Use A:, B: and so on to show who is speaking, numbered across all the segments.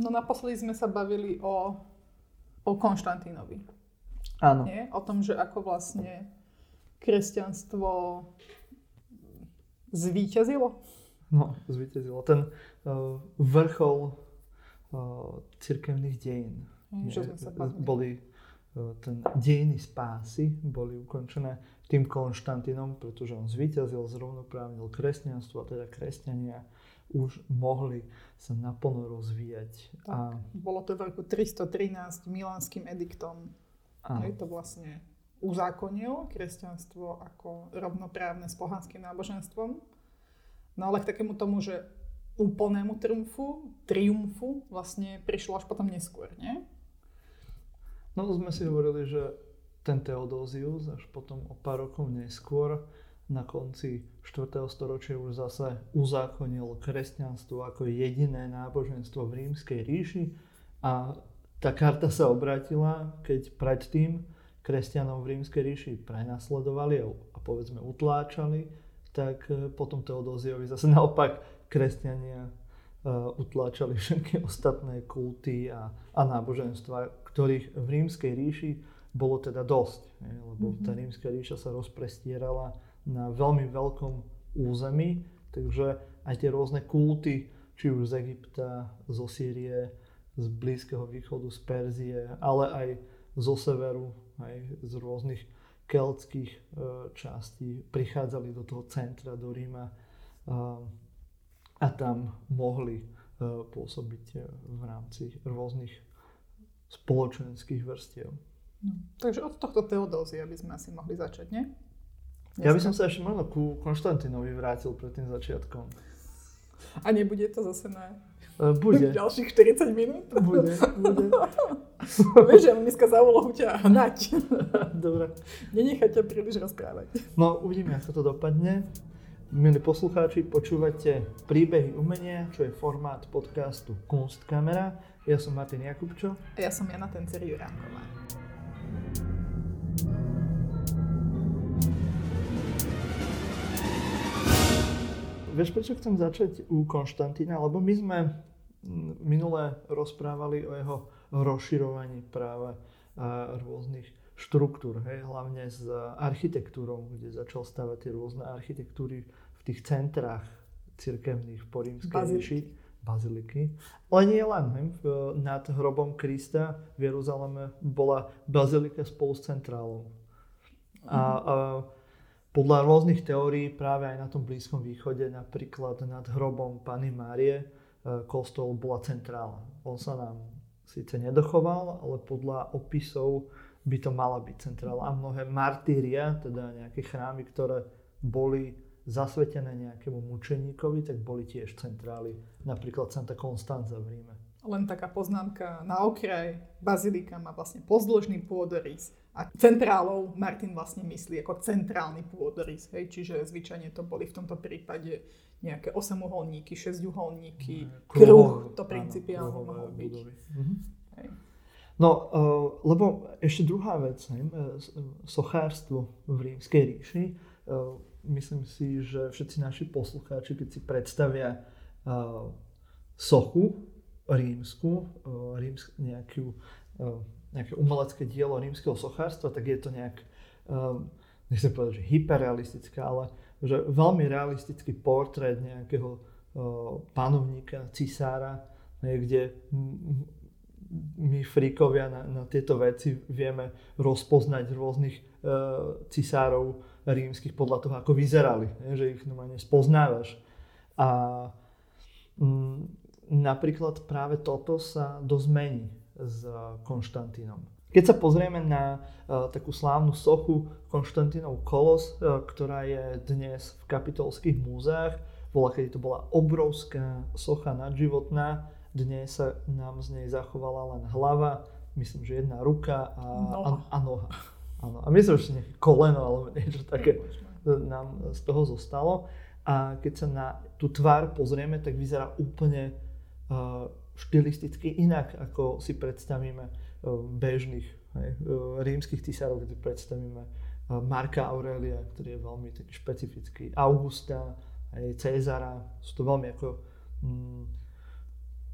A: No naposledy sme sa bavili o, o Konštantínovi.
B: Áno.
A: Nie? O tom, že ako vlastne kresťanstvo zvíťazilo.
B: No, zvíťazilo. Ten uh, vrchol uh, cirkevných dejín.
A: Mm, čo sme sa bavili.
B: Boli uh, ten dejiny spásy boli ukončené tým Konštantínom, pretože on zvíťazil, zrovnoprávnil kresťanstvo a teda kresťania už mohli sa naplno rozvíjať.
A: Tak,
B: A,
A: Bolo to v roku 313 Milánskym ediktom.
B: áno,
A: Hej, to vlastne uzákonil kresťanstvo ako rovnoprávne s pohanským náboženstvom. No ale k takému tomu, že úplnému triumfu, triumfu vlastne prišlo až potom neskôr, nie?
B: No sme si hovorili, že ten Teodózius až potom o pár rokov neskôr na konci 4. storočia už zase uzákonil kresťanstvo ako jediné náboženstvo v rímskej ríši a tá karta sa obrátila, keď predtým kresťanov v rímskej ríši prenasledovali a, povedzme utláčali, tak e, potom Teodóziovi zase naopak kresťania uh, utláčali všetky ostatné kulty a, a náboženstva, ktorých v rímskej ríši bolo teda dosť, lebo
A: Mhm.
B: tá rímska ríša sa rozprestierala na veľmi veľkom území, takže aj tie rôzne kulty, či už z Egypta, zo Sýrie, z Blízkeho východu, z Perzie, ale aj zo severu, aj z rôznych keltských e, častí prichádzali do toho centra, do Ríma a, a tam mohli e, pôsobiť e, v rámci rôznych spoločenských vrstiev.
A: No. Takže od tohto Teodózia by sme asi mohli začať, nie?
B: Ja by som sa ešte možno ku Konštantinovi vrátil pred tým začiatkom.
A: A nebude to zase na
B: E, Bude,
A: ďalších 40 minút?
B: bude, bude.
A: Vieš, mám dneska za úlohu ťa hnať.
B: Dobre.
A: Nenechať ťa príliš rozprávať.
B: No, uvidíme, ako to dopadne. Milí poslucháči, počúvate príbehy umenia, čo je formát podcastu Kunstkamera. Ja som Martin Jakubčo.
A: A ja som Jana Tencer
B: Vieš, prečo chcem začať u Konštantína? Lebo my sme mm, minule rozprávali o jeho rozširovaní práve rôznych štruktúr, hej, hlavne s architektúrou, kde začal stavať tie rôzne architektúry v tých centrách cirkevných po rímskej
A: Baziliky.
B: ríši. Baziliky. Ale nie len, hej, nad hrobom Krista v Jeruzaleme bola bazilika spolu s centrálou. A, a podľa rôznych teórií práve aj na tom Blízkom východe, napríklad nad hrobom Pany Márie, e, kostol bola centrála. On sa nám síce nedochoval, ale podľa opisov by to mala byť centrála. A mnohé martíria, teda nejaké chrámy, ktoré boli zasvetené nejakému mučeníkovi, tak boli tiež centrály. Napríklad Santa Constanza v Ríme.
A: Len taká poznámka na okraj. Bazilika má vlastne pozdĺžný pôdorys. A centrálou Martin vlastne myslí ako centrálny pôdorys. Hej? Čiže zvyčajne to boli v tomto prípade nejaké 8-uholníky, 6-uholníky, kruh, to principiálne mohol byť.
B: Mhm.
A: Hej.
B: No, uh, lebo ešte druhá vec, hej, eh, s- sochárstvo v rímskej ríši. Myslím si, že všetci naši poslucháči, keď si predstavia sochu rímsku, uh, rímsk, nejakú, uh, nejaké umelecké dielo rímskeho sochárstva, tak je to nejak, uh, nechcem povedať, že hyperrealistická, ale že veľmi realistický portrét nejakého panovníka, cisára, kde my fríkovia na, na tieto veci vieme rozpoznať rôznych e, cisárov rímskych podľa toho, ako vyzerali. Že ich normálne spoznávaš. A mm, napríklad práve toto sa dozmení s e, Konštantínom. Keď sa pozrieme na e, takú slávnu sochu Konštantínov kolos, e, ktorá je dnes v kapitolských múzeách, bola, kedy to bola obrovská socha nadživotná, dnes sa nám z nej zachovala len hlava, myslím, že jedna ruka a
A: Noha.
B: a, a noha. Áno. A myslím, že nejaké koleno alebo niečo také nám z toho zostalo. A keď sa na tú tvár pozrieme, tak vyzerá úplne uh, štilisticky inak, ako si predstavíme uh, bežných hej, uh, rímskych cisárov, keď si predstavíme uh, Marka Aurelia, ktorý je veľmi taký špecifický, Augusta, aj Cezara, sú to veľmi ako mm,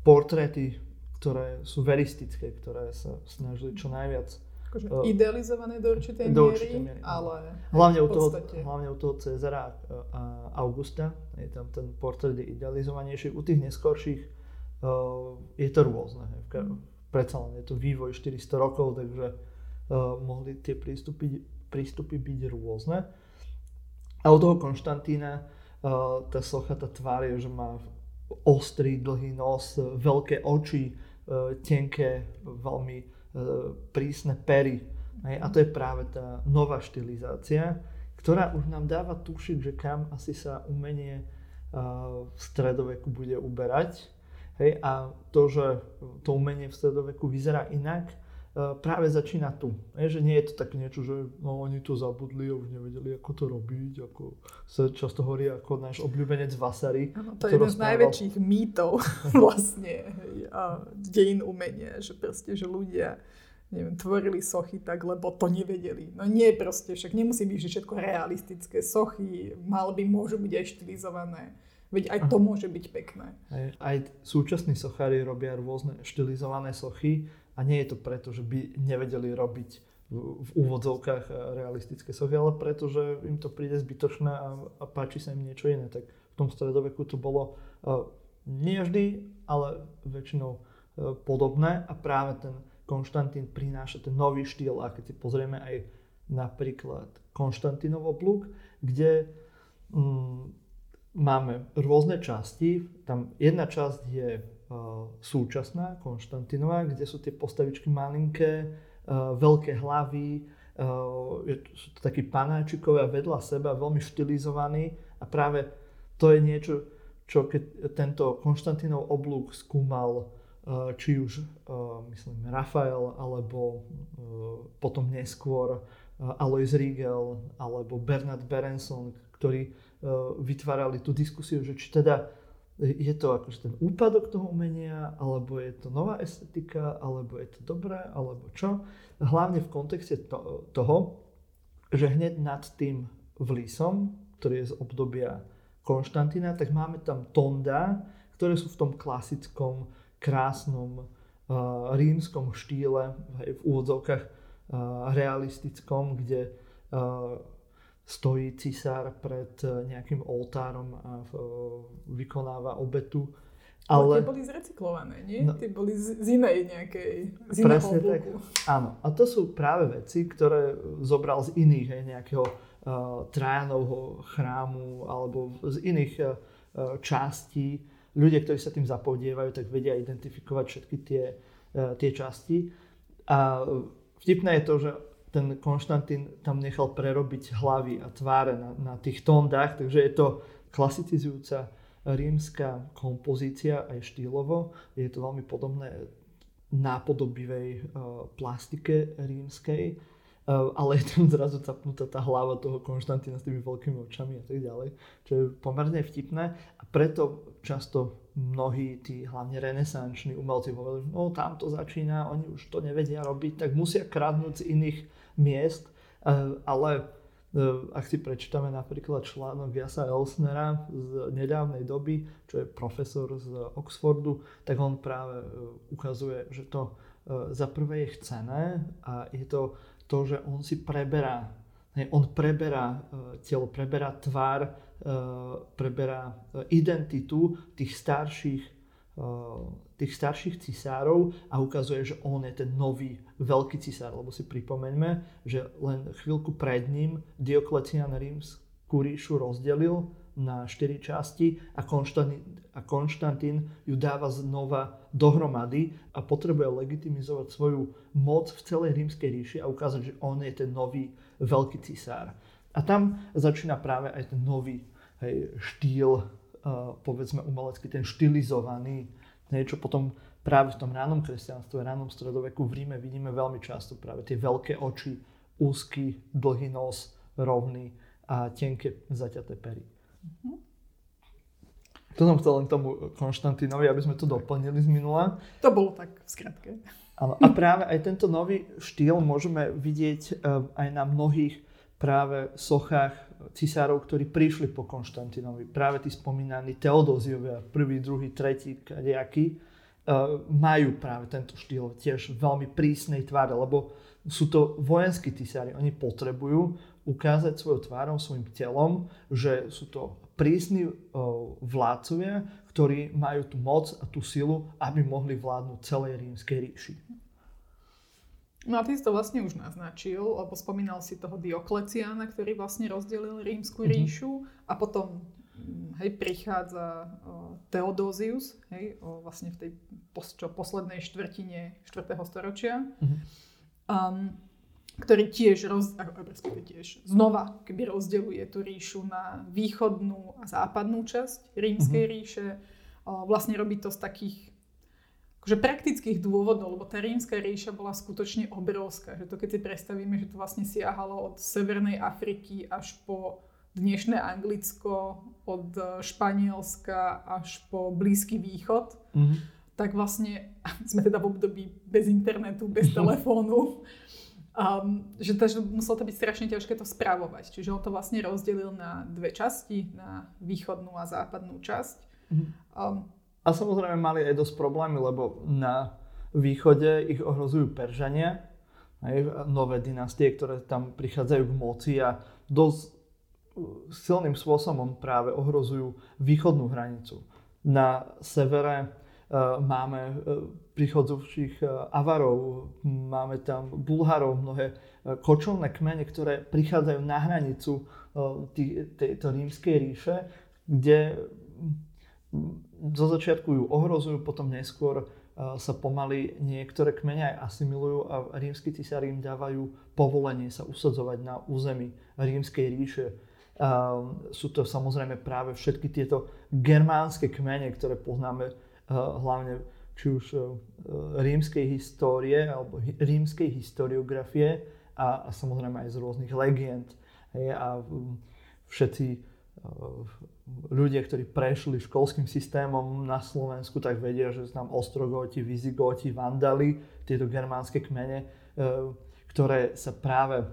B: portréty ktoré sú veristické, ktoré sa snažili čo najviac
A: akože uh, idealizované do určitej
B: do
A: miery,
B: určitej miery
A: ale
B: hlavne u, toho, hlavne u toho Cezara a Augusta, je tam ten portrét idealizovanejší. U tých neskorších je to rôzne. Mm. Predsa len je to vývoj 400 rokov, takže uh, mohli tie prístupy, prístupy byť rôzne. A u toho Konštantína uh, tá socha, tá tvár je, že má ostrý, dlhý nos, veľké oči, tenké, veľmi prísne pery. A to je práve tá nová štilizácia, ktorá už nám dáva tušiť, že kam asi sa umenie v stredoveku bude uberať. Hej? A to, že to umenie v stredoveku vyzerá inak, uh, práve začína tu. Hej? Že nie je to také niečo, že no, oni to zabudli a už nevedeli, ako to robiť. Ako sa často hovorí ako náš obľúbenec Vasary.
A: Ano, to je jeden z najväčších mýtov vlastne a dejín umenia, že proste, že ľudia neviem, tvorili sochy tak, lebo to nevedeli. No nie proste, však nemusí byť že všetko realistické. Sochy mal by, môžu byť aj štilizované. Veď aj to môže byť pekné.
B: Aj, aj súčasní sochári robia rôzne štilizované sochy a nie je to preto, že by nevedeli robiť v, v úvodzovkách realistické sochy, ale preto, že im to príde zbytočné a, a páči sa im niečo iné. Tak v tom stredoveku to bolo uh, nie vždy, ale väčšinou uh, podobné a práve ten Konštantín prináša ten nový štýl a keď si pozrieme aj napríklad Konštantínov oblúk, kde mm, máme rôzne časti. Tam jedna časť je uh, súčasná, Konštantínová, kde sú tie postavičky malinké, uh, veľké hlavy, uh, je, sú to takí panáčikové a vedľa seba, veľmi štilizovaní a práve to je niečo, čo keď tento Konštantínov oblúk skúmal či už, myslím, Rafael, alebo potom neskôr Alois Riegel, alebo Bernard Berenson, ktorí vytvárali tú diskusiu, že či teda je to akože ten úpadok toho umenia, alebo je to nová estetika, alebo je to dobré, alebo čo. Hlavne v kontexte to, toho, že hneď nad tým vlísom, ktorý je z obdobia Konštantína, tak máme tam tonda, ktoré sú v tom klasickom krásnom uh, rímskom štýle, hej, v úvodzovkách uh, realistickom, kde uh, stojí cisár pred uh, nejakým oltárom a uh, vykonáva obetu.
A: Ale, ale tie boli zrecyklované, nie? No, tie boli z, z inej nejakej, z iného presne tak.
B: Áno. A to sú práve veci, ktoré zobral z iných, hej, nejakého uh, Trajanovho chrámu alebo z iných uh, častí ľudia, ktorí sa tým zapodievajú, tak vedia identifikovať všetky tie, uh, tie časti. A vtipné je to, že ten Konštantín tam nechal prerobiť hlavy a tváre na, na tých tondách, takže je to klasicizujúca rímska kompozícia aj štýlovo. Je to veľmi podobné nápodobivej uh, plastike rímskej Uh, ale je tam zrazu zapnutá tá hlava toho Konštantína s tými veľkými očami a tak ďalej, čo je pomerne vtipné a preto často mnohí tí hlavne renesanční umelci hovorili, no tam to začína, oni už to nevedia robiť, tak musia kradnúť z iných miest, uh, ale uh, ak si prečítame napríklad článok Jasa Elsnera z nedávnej doby, čo je profesor z Oxfordu, tak on práve ukazuje, že to za prvé je chcené a je to to, že on si preberá, on preberá telo, preberá tvár, preberá identitu tých starších, tých starších cisárov a ukazuje, že on je ten nový veľký cisár, lebo si pripomeňme, že len chvíľku pred ním Dioklecian rímsku ríšu rozdelil na štyri časti a Konštantín, a Konštantín ju dáva znova dohromady a potrebuje legitimizovať svoju moc v celej rímskej ríši a ukázať, že on je ten nový veľký cisár. A tam začína práve aj ten nový hej, štýl, uh, povedzme umelecký, ten štilizovaný, niečo potom práve v tom ránom kresťanstve, ránom stredoveku v Ríme vidíme veľmi často práve tie veľké oči, úzky, dlhý nos, rovný a tenké zaťaté pery. To som chcel len tomu Konštantínovi, aby sme to doplnili z minula.
A: To bolo tak v skratke.
B: Áno, a práve aj tento nový štýl môžeme vidieť eh, aj na mnohých práve sochách cisárov, ktorí prišli po Konštantínovi. Práve tí spomínaní Teodóziovia, prvý, druhý, tretí, kadejaký, majú práve tento štýl tiež veľmi prísnej tváre, lebo sú to vojenskí tisári. Oni potrebujú ukázať svojou tvárou, svojim telom, že sú to prísni vládcovia, ktorí majú tú moc a tú silu, aby mohli vládnuť celej rímskej ríši.
A: No a ty si to vlastne už naznačil, lebo spomínal si toho Diokleciána, ktorý vlastne rozdelil rímsku mhm. ríšu mm-hmm. a potom mm, hej, prichádza Theodosius, hej, vlastne v tej čo, poslednej štvrtine 4. storočia. Mm-hmm. Um, ktorý tiež, roz, tiež znova keby rozdeluje tú ríšu na východnú a západnú časť rímskej mm-hmm. ríše. Vlastne robí to z takých akože praktických dôvodov, lebo tá rímska ríša bola skutočne obrovská. Že to keď si predstavíme, že to vlastne siahalo od Severnej Afriky až po dnešné Anglicko, od Španielska až po Blízky východ, mm-hmm. tak vlastne sme teda v období bez internetu, bez telefónu. Um, že, to, že muselo to byť strašne ťažké to spravovať. Čiže on to vlastne rozdelil na dve časti, na východnú a západnú časť.
B: Um, a samozrejme mali aj dosť problémy, lebo na východe ich ohrozujú Peržania, aj nové dynastie, ktoré tam prichádzajú k moci a dosť uh, silným spôsobom práve ohrozujú východnú hranicu. Na severe uh, máme uh, prichodzujúcich e, Avarov, máme tam Bulharov, mnohé kočovné kmene, ktoré prichádzajú na hranicu tejto rímskej ríše, kde zo začiatku ju ohrozujú, potom neskôr sa pomaly niektoré kmene aj asimilujú a rímsky cisári im dávajú povolenie sa usadzovať na území rímskej ríše. Sú to samozrejme práve všetky tieto germánske kmene, ktoré poznáme hlavne či už e, rímskej histórie alebo rímskej historiografie a, a samozrejme aj z rôznych legend. A všetci e, ľudia, ktorí prešli školským systémom na Slovensku, tak vedia, že sú tam Ostrogoti, Vizigoti, Vandali, tieto germánske kmene, e, ktoré sa práve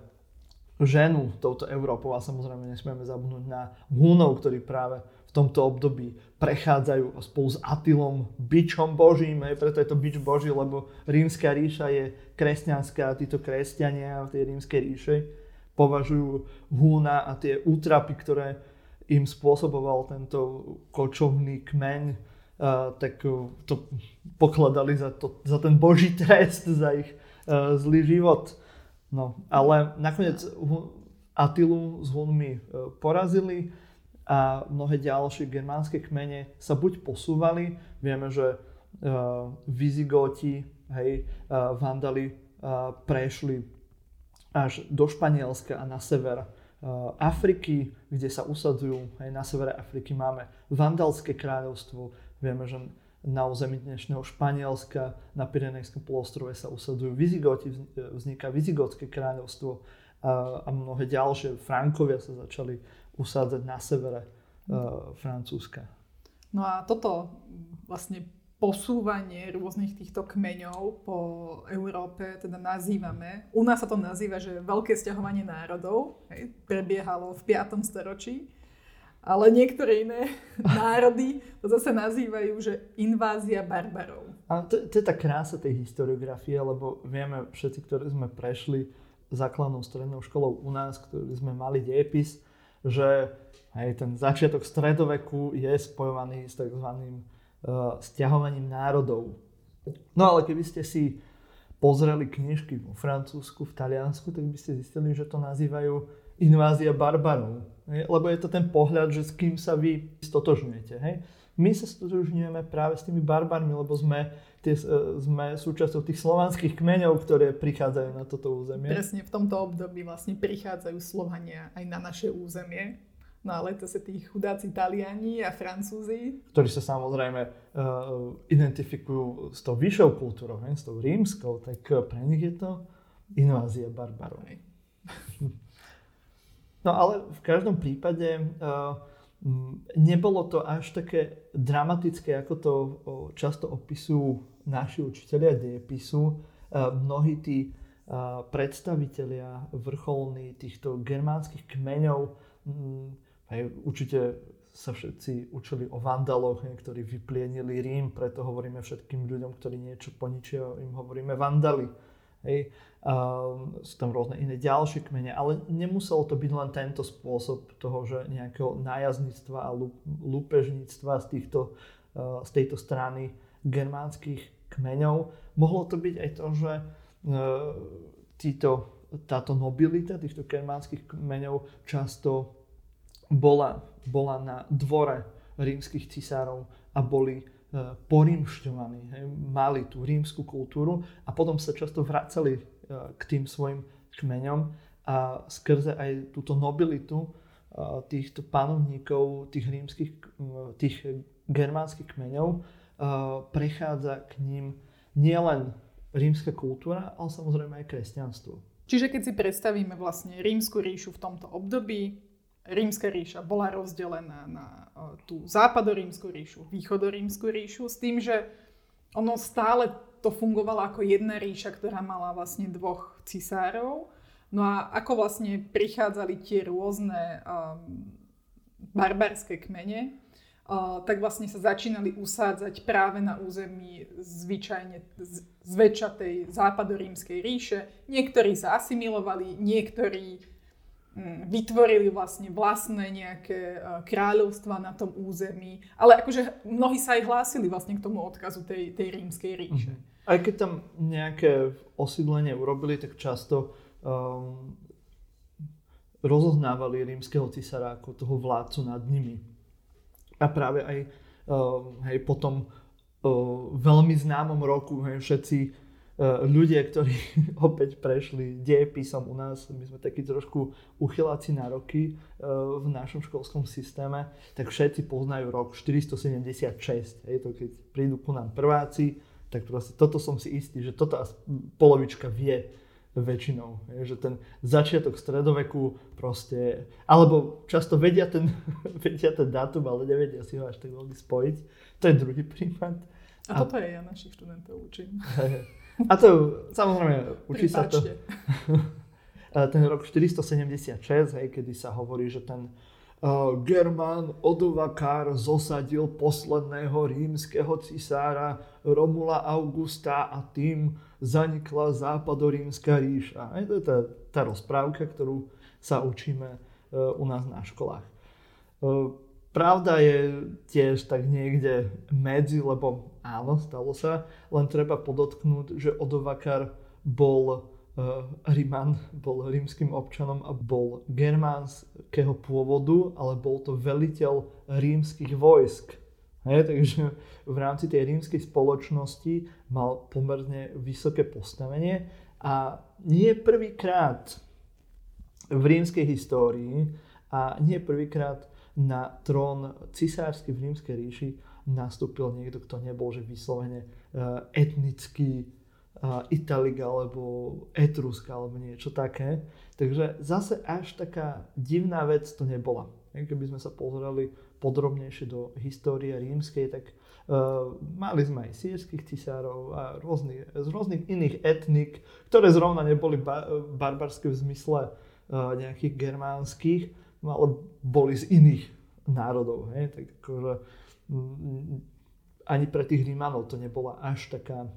B: ženu touto Európou. A samozrejme nesmieme zabudnúť na Húnov, ktorí práve tomto období prechádzajú spolu s Atilom, bičom božím, aj preto je to bič boží, lebo rímska ríša je kresťanská a títo kresťania v tej rímskej ríše považujú húna a tie útrapy, ktoré im spôsoboval tento kočovný kmeň, uh, tak to pokladali za, to, za ten boží trest, za ich uh, zlý život. No, ale nakoniec Atilu s Hunmi uh, porazili a mnohé ďalšie germánske kmene sa buď posúvali, vieme, že uh, Vizigoti, hej, Vandali prešli až do Španielska a na sever Afriky, kde sa usadzujú, hej, na severe Afriky máme Vandalské kráľovstvo, vieme, že na území dnešného Španielska, na Pyrenejskom polostrove sa usadzujú Vizigoti, vzniká Vizigotské kráľovstvo a, a mnohé ďalšie. Frankovia sa začali usádzať na severe Francúzska.
A: No a toto vlastne posúvanie rôznych týchto kmeňov po Európe teda nazývame. U nás sa to nazýva, že veľké sťahovanie národov hej, prebiehalo v 5. storočí. Ale niektoré iné národy to zase nazývajú, že invázia barbarov.
B: A to, to je tá krása tej historiografie, lebo vieme všetci, ktorí sme prešli základnou strednou školou u nás, ktorí sme mali dejepis, že hej, ten začiatok stredoveku je spojovaný s tzv. Uh, stiahovaním národov. No ale keby ste si pozreli knižky vo Francúzsku, v Taliansku, tak by ste zistili, že to nazývajú invázia barbarov. Lebo je to ten pohľad, že s kým sa vy stotožňujete. Hej? My sa stotožňujeme práve s tými barbarmi, lebo sme tie, e, sme súčasťou tých slovanských kmeňov, ktoré prichádzajú na toto územie.
A: Presne v tomto období vlastne prichádzajú Slovania aj na naše územie. No ale to sa tí chudáci Taliani a Francúzi.
B: Ktorí sa samozrejme uh, identifikujú s tou vyššou kultúrou, ne? s tou rímskou, tak pre nich je to invázia barbarov. No ale v každom prípade uh, nebolo to až také dramatické, ako to uh, často opisujú naši učiteľia dejepisu, e, mnohí tí predstavitelia vrcholní týchto germánskych kmeňov, aj určite sa všetci učili o vandaloch, ktorí vyplienili Rím, preto hovoríme všetkým ľuďom, ktorí niečo poničia, im hovoríme vandali. Hej. Um, sú tam rôzne iné ďalšie kmene, ale nemuselo to byť len tento spôsob toho, že nejakého nájazdníctva a lúpežníctva z, týchto, uh, z tejto strany germánskych kmeňov. Mohlo to byť aj to, že uh, títo, táto nobilita týchto germánskych kmeňov často bola, bola na dvore rímskych cisárov a boli e, porímšťovaní, mali tú rímsku kultúru a potom sa často vracali e, k tým svojim kmeňom a skrze aj túto nobilitu e, týchto panovníkov, tých rímskych, tých germánskych kmeňov prechádza k ním nielen rímska kultúra, ale samozrejme aj kresťanstvo.
A: Čiže keď si predstavíme vlastne rímsku ríšu v tomto období, rímska ríša bola rozdelená na tú západorímsku ríšu, východorímsku ríšu, s tým, že ono stále to fungovalo ako jedna ríša, ktorá mala vlastne dvoch cisárov. No a ako vlastne prichádzali tie rôzne um, barbarské kmene, uh, tak vlastne sa začínali usádzať práve na území zvyčajne zväčša tej západorímskej ríše. Niektorí sa asimilovali, niektorí vytvorili vlastne vlastné nejaké e, kráľovstva na tom území. Ale akože mnohí sa aj hlásili vlastne k tomu odkazu tej, tej rímskej ríše.
B: Mm-hmm. Aj keď tam nejaké osídlenie urobili, tak často um, rozoznávali rímskeho cisára ako toho vládcu nad nimi. A práve aj um, hej, potom uh, veľmi známom roku hej, všetci ľudia, ktorí opäť prešli dejepisom u nás, my sme takí trošku uchyláci na roky e, v našom školskom systéme, tak všetci poznajú rok 476. Je to keď prídu ku nám prváci, tak proste toto som si istý, že toto polovička vie väčšinou. Je, že ten začiatok stredoveku proste, alebo často vedia ten, vedia ten dátum, ale nevedia si ho až tak veľmi spojiť. To je druhý prípad.
A: A, a toto je ja našich študentov učím.
B: A to samozrejme, učí sa to. ten rok 476, hej, kedy sa hovorí, že ten uh, Germán Odovakár zosadil posledného rímskeho cisára Romula Augusta a tým zanikla západorímska ríša. Hej, to je tá, tá rozprávka, ktorú sa učíme uh, u nás na školách. Uh, Pravda je tiež tak niekde medzi, lebo áno, stalo sa, len treba podotknúť, že Odovakar bol uh, Riman, bol rímským občanom a bol germánskeho pôvodu, ale bol to veliteľ rímskych vojsk. Hej, takže v rámci tej rímskej spoločnosti mal pomerne vysoké postavenie a nie prvýkrát v rímskej histórii a nie prvýkrát na trón cisársky v rímskej ríši nastúpil niekto, kto nebol že vyslovene uh, etnický uh, Italik alebo Etruska alebo niečo také. Takže zase až taká divná vec to nebola. Keby sme sa pozerali podrobnejšie do histórie rímskej, tak uh, mali sme aj sírskych cisárov a rôznych, z rôznych iných etnik, ktoré zrovna neboli ba- barbarské v zmysle uh, nejakých germánskych, no ale boli z iných národov. Hej? Tak akože, mm, ani pre tých Rímanov to nebola až taká,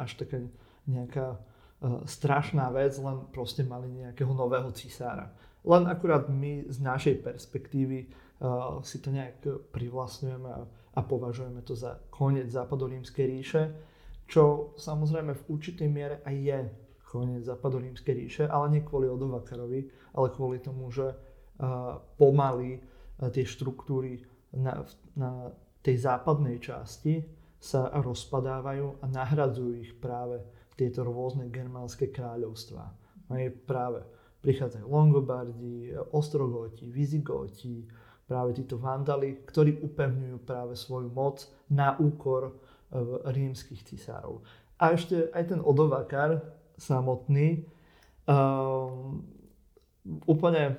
B: až taká nejaká strašná vec, len proste mali nejakého nového cisára. Len akurát my z našej perspektívy si to nejak privlastňujeme a považujeme to za koniec západorímskej ríše, čo samozrejme v určitej miere aj je koniec západorímskej ríše, ale nie kvôli Odovakarovi, ale kvôli tomu, že pomaly tie štruktúry na, na tej západnej časti sa rozpadávajú a nahradzujú ich práve tieto rôzne germánske kráľovstvá. Aj práve prichádzajú Longobardi, Ostrogoti, Vizigoti, práve títo vandali, ktorí upevňujú práve svoju moc na úkor e, rímskych cisárov. A ešte aj ten Odovakar samotný um, úplne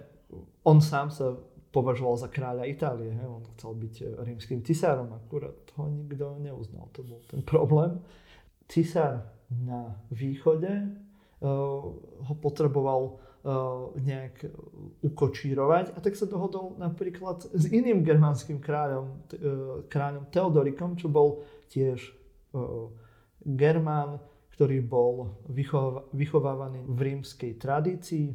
B: on sám sa považoval za kráľa Itálie. He? On chcel byť eh, rímským cisárom, akurát ho nikto neuznal. To bol ten problém. Cisár na východe uh, ho potreboval nejak ukočírovať a tak sa dohodol napríklad s iným germánskym kráľom, kráľom Teodorikom, čo bol tiež Germán, ktorý bol vychovávaný v rímskej tradícii.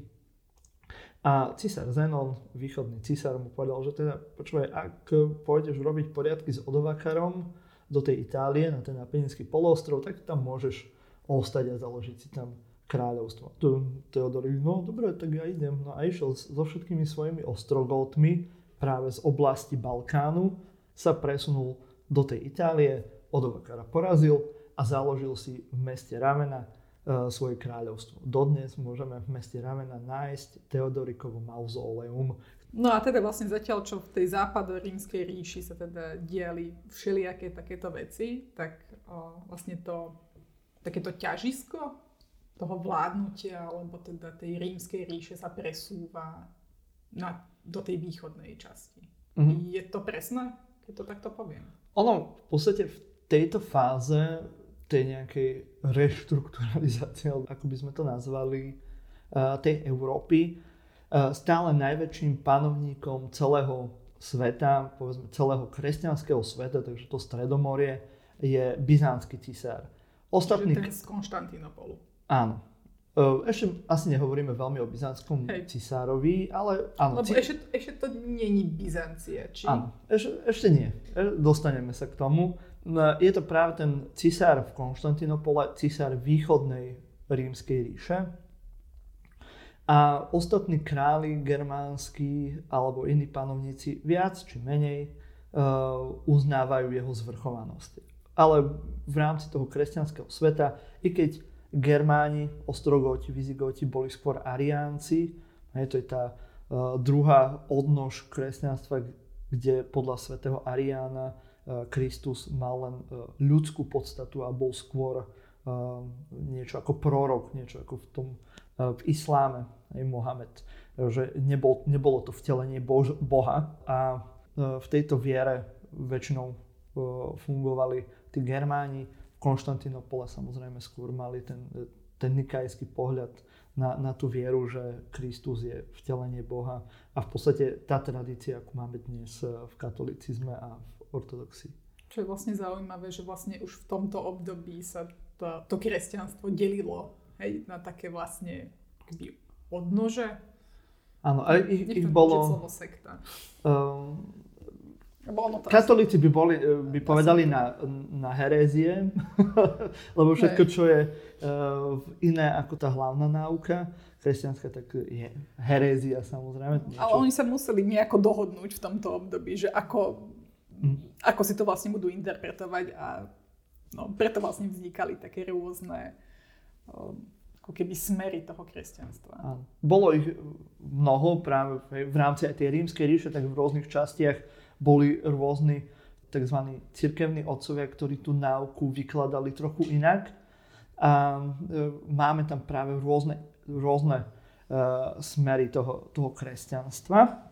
B: A císar Zenon, východný císar, mu povedal, že teda, počúvaj, ak pôjdeš robiť poriadky s Odovakarom do tej Itálie, na ten Apeninský poloostrov, tak tam môžeš ostať a založiť si tam kráľovstvo. Teodorik, no dobre, tak ja idem. No a išiel so všetkými svojimi ostrogotmi práve z oblasti Balkánu, sa presunul do tej Itálie, Odovakara porazil a založil si v meste Ramena svoje kráľovstvo. Dodnes môžeme v meste Ramena nájsť Teodorikovo mauzóleum.
A: No a teda vlastne zatiaľ, čo v tej západo-rímskej ríši sa teda diali všelijaké takéto veci, tak o, vlastne to takéto ťažisko toho vládnutia alebo teda tej rímskej ríše sa presúva na, do tej východnej časti. Mm-hmm. Je to presné, keď to takto poviem?
B: Ono v podstate v tejto fáze tej nejakej reštrukturalizácie, ako by sme to nazvali, tej Európy, stále najväčším panovníkom celého sveta, povedzme celého kresťanského sveta, takže to Stredomorie, je byzantský cisár.
A: Ostatný... Čiže ten z Konštantínopolu.
B: Áno. Ešte asi nehovoríme veľmi o byzantskom Hej. cisárovi, ale áno.
A: Lebo ešte, ešte to není Byzancie, či?
B: Áno, ešte, ešte nie. E, dostaneme sa k tomu. No, je to práve ten cisár v Konštantinopole, cisár východnej rímskej ríše. A ostatní králi germánsky alebo iní panovníci viac či menej uh, uznávajú jeho zvrchovanosť. Ale v rámci toho kresťanského sveta, i keď Germáni, Ostrogoti, Vizigoti boli skôr Ariánci. Hej, to je tá uh, druhá odnož kresťanstva, kde podľa svätého Ariána Kristus mal len uh, ľudskú podstatu a bol skôr uh, niečo ako prorok, niečo ako v tom uh, v isláme, hej, Mohamed. Že nebol, nebolo to vtelenie Bož, Boha a v tejto viere väčšinou fungovali tí Germáni Konštantinopole samozrejme skôr mali ten, ten nikajský pohľad na, na tú vieru, že Kristus je vtelenie Boha a v podstate tá tradícia, ako máme dnes v katolicizme a v ortodoxii.
A: Čo je vlastne zaujímavé, že vlastne už v tomto období sa to, to kresťanstvo delilo hej, na také vlastne odnože.
B: Áno, ale ich, ich bolo...
A: sekta.
B: Um, Katolíci by, boli, eh, by povedali na, na herézie, lebo všetko, čo je uh, iné ako tá hlavná náuka, kresťanská, tak je herézia samozrejme.
A: Niečo. Ale oni sa museli nejako dohodnúť v tomto období, že ako. Ako si to vlastne budú interpretovať a no, preto vlastne vznikali také rôzne um, ako keby smery toho kresťanstva.
B: Bolo ich mnoho práve v rámci aj tej rímskej ríše, tak v rôznych častiach boli rôzni tzv. cirkevní otcovia, ktorí tú náuku vykladali trochu inak. A e, máme tam práve rôzne, rôzne uh, smery toho, toho kresťanstva.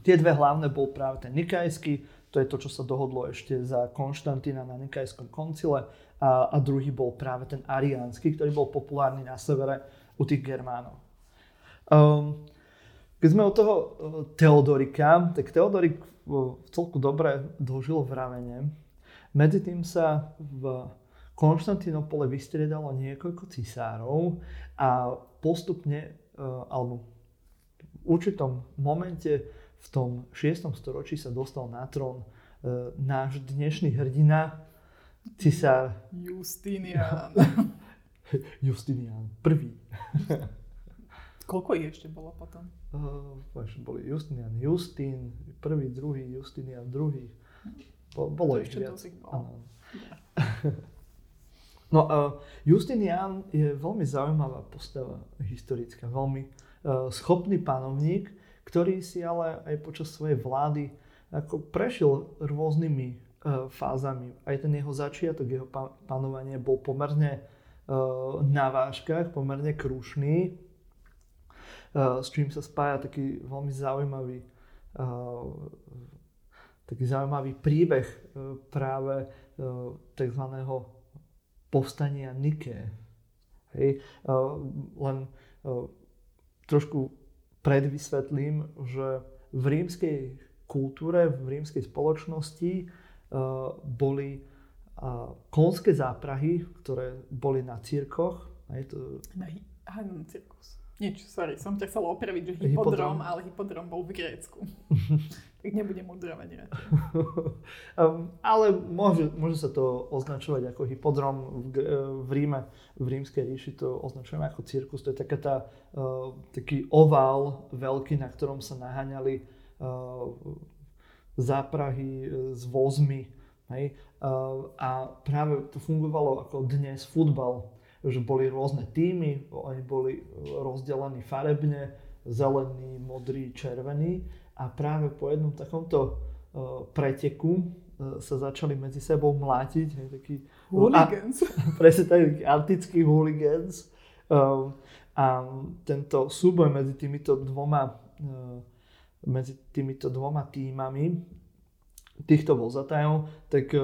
B: Tie dve hlavné bol práve ten nikajský, to je to, čo sa dohodlo ešte za Konštantína na Nikajskom koncile a, a druhý bol práve ten ariánsky, ktorý bol populárny na severe u tých Germánov. Um, keď sme od toho Teodorika, tak Teodorik celku dobre dožil v ramene. Medzi tým sa v Konštantinopole vystriedalo niekoľko cisárov a postupne, e, alebo v určitom momente v tom 6. storočí sa dostal na trón e, náš dnešný hrdina, cisár
A: Justinian.
B: Justinian prvý.
A: Koľko ich ešte bolo potom?
B: Uh, boli Justinian Justín, prvý, druhý, Justinian druhý. Bo, bolo ich viac. no uh, Justinian je veľmi zaujímavá postava historická, veľmi uh, schopný panovník, ktorý si ale aj počas svojej vlády ako prešiel rôznymi uh, fázami. Aj ten jeho začiatok, jeho pa- panovanie bol pomerne uh, na vážkach, pomerne krušný s čím sa spája taký veľmi zaujímavý taký zaujímavý príbeh e, práve e, tzv. povstania Nike. Hej. Len trošku predvysvetlím, že v rímskej kultúre, v rímskej spoločnosti uh, boli konské záprahy, ktoré boli na cirkoch.
A: Na, na cirkus. Nič, sorry, som ťa chcela opraviť, že hypodrom, hypodrom. ale hypodrom bol v Grécku. tak nebudem mudrovať radšej.
B: um, ale môže, môže sa to označovať ako hypodrom v, v Ríme, v rímskej ríši to označujeme ako cirkus. To je taká tá, uh, taký ovál veľký, na ktorom sa naháňali uh, záprahy s vozmi. Hej? A práve to fungovalo ako dnes futbal že boli rôzne týmy, oni boli rozdelení farebne, zelený, modrý, červený a práve po jednom takomto uh, preteku uh, sa začali medzi sebou mlátiť. Hej, taký,
A: hooligans.
B: A, presne taký antický hooligans. A tento súboj medzi týmito dvoma medzi týmito dvoma týmami týchto vozatajov, tak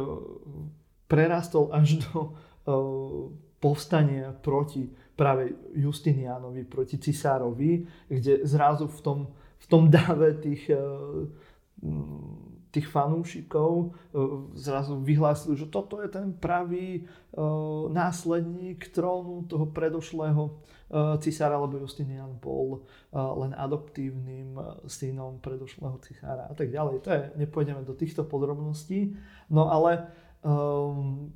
B: prerastol až do povstania proti práve Justinianovi, proti cisárovi, kde zrazu v tom, v tom dáve tých, eh, tých fanúšikov eh, zrazu vyhlásili, že toto je ten pravý eh, následník trónu toho predošlého cisára, lebo Justinian bol len adoptívnym synom predošlého cisára a tak ďalej. To je, nepôjdeme do týchto podrobností, no ale um,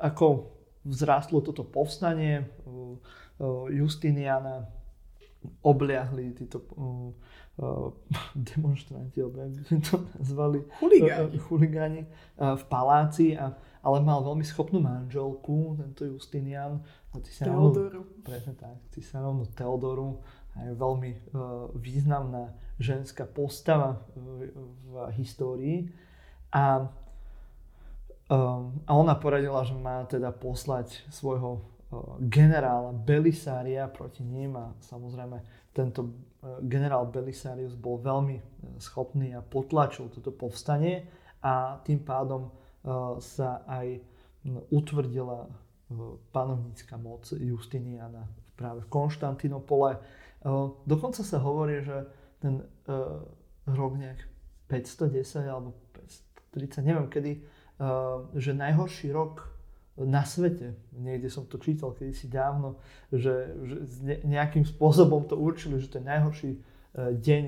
B: ako vzrástlo toto povstanie Justiniana, obliahli títo demonstranti, alebo by to nazvali,
A: chuligáni,
B: chuligáni v paláci, a, ale mal veľmi schopnú manželku, tento Justinian,
A: Teodoru.
B: Presne tak, cisárovnu Teodoru, je veľmi uh, významná ženská postava v, v histórii. A Um, a ona poradila, že má teda poslať svojho uh, generála Belisária proti ním a samozrejme tento uh, generál Belisarius bol veľmi uh, schopný a potlačil toto povstanie a tým pádom sa aj utvrdila panovnícka moc Justiniana práve v Konštantinopole. Dokonca sa hovorí, že ten rok nejak 510 alebo 530, neviem kedy, že najhorší rok na svete, niekde som to čítal kedysi dávno, že, že nejakým spôsobom to určili, že to je najhorší e, deň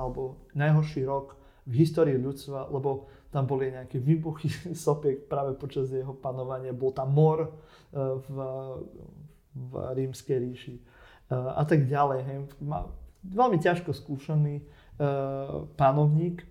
B: alebo najhorší rok v histórii ľudstva, lebo tam boli nejaké výbuchy sopiek práve počas jeho panovania, bol tam mor e, v, v rímskej ríši a tak ďalej. Hej. Veľmi ťažko skúšaný panovník.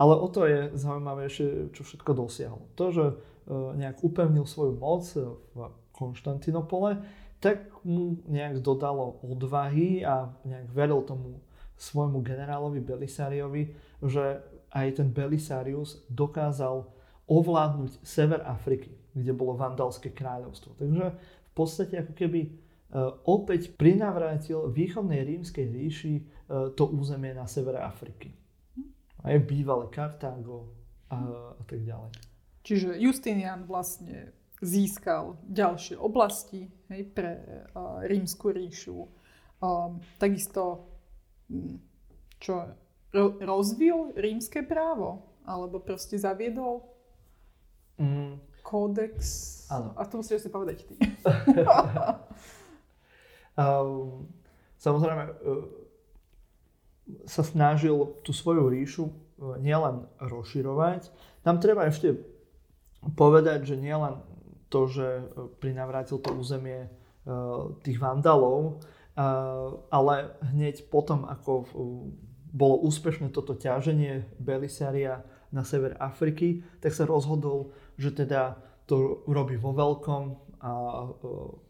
B: Ale o to je zaujímavejšie, čo všetko dosiahol. To, že e, nejak upevnil svoju moc v Konštantinopole, tak mu nejak dodalo odvahy a nejak veril tomu svojmu generálovi Belisariovi, že aj ten Belisarius dokázal ovládnuť sever Afriky, kde bolo vandalské kráľovstvo. Takže v podstate ako keby e, opäť prinavrátil východnej rímskej ríši e, to územie na severe Afriky aj bývalé Kartágo a, a tak ďalej.
A: Čiže Justinian vlastne získal ďalšie oblasti hej, pre uh, rímsku ríšu. Um, takisto čo ro- rozvil rímske právo? Alebo proste zaviedol mm. kódex?
B: Áno.
A: A to musíš si povedať ty.
B: um, samozrejme, uh, sa snažil tú svoju ríšu e, nielen rozširovať. Tam treba ešte povedať, že nielen to, že e, prinavrátil to územie e, tých vandalov, ale hneď potom, ako bolo úspešné toto ťaženie Belisaria na sever Afriky, tak sa rozhodol, že teda to robí vo veľkom a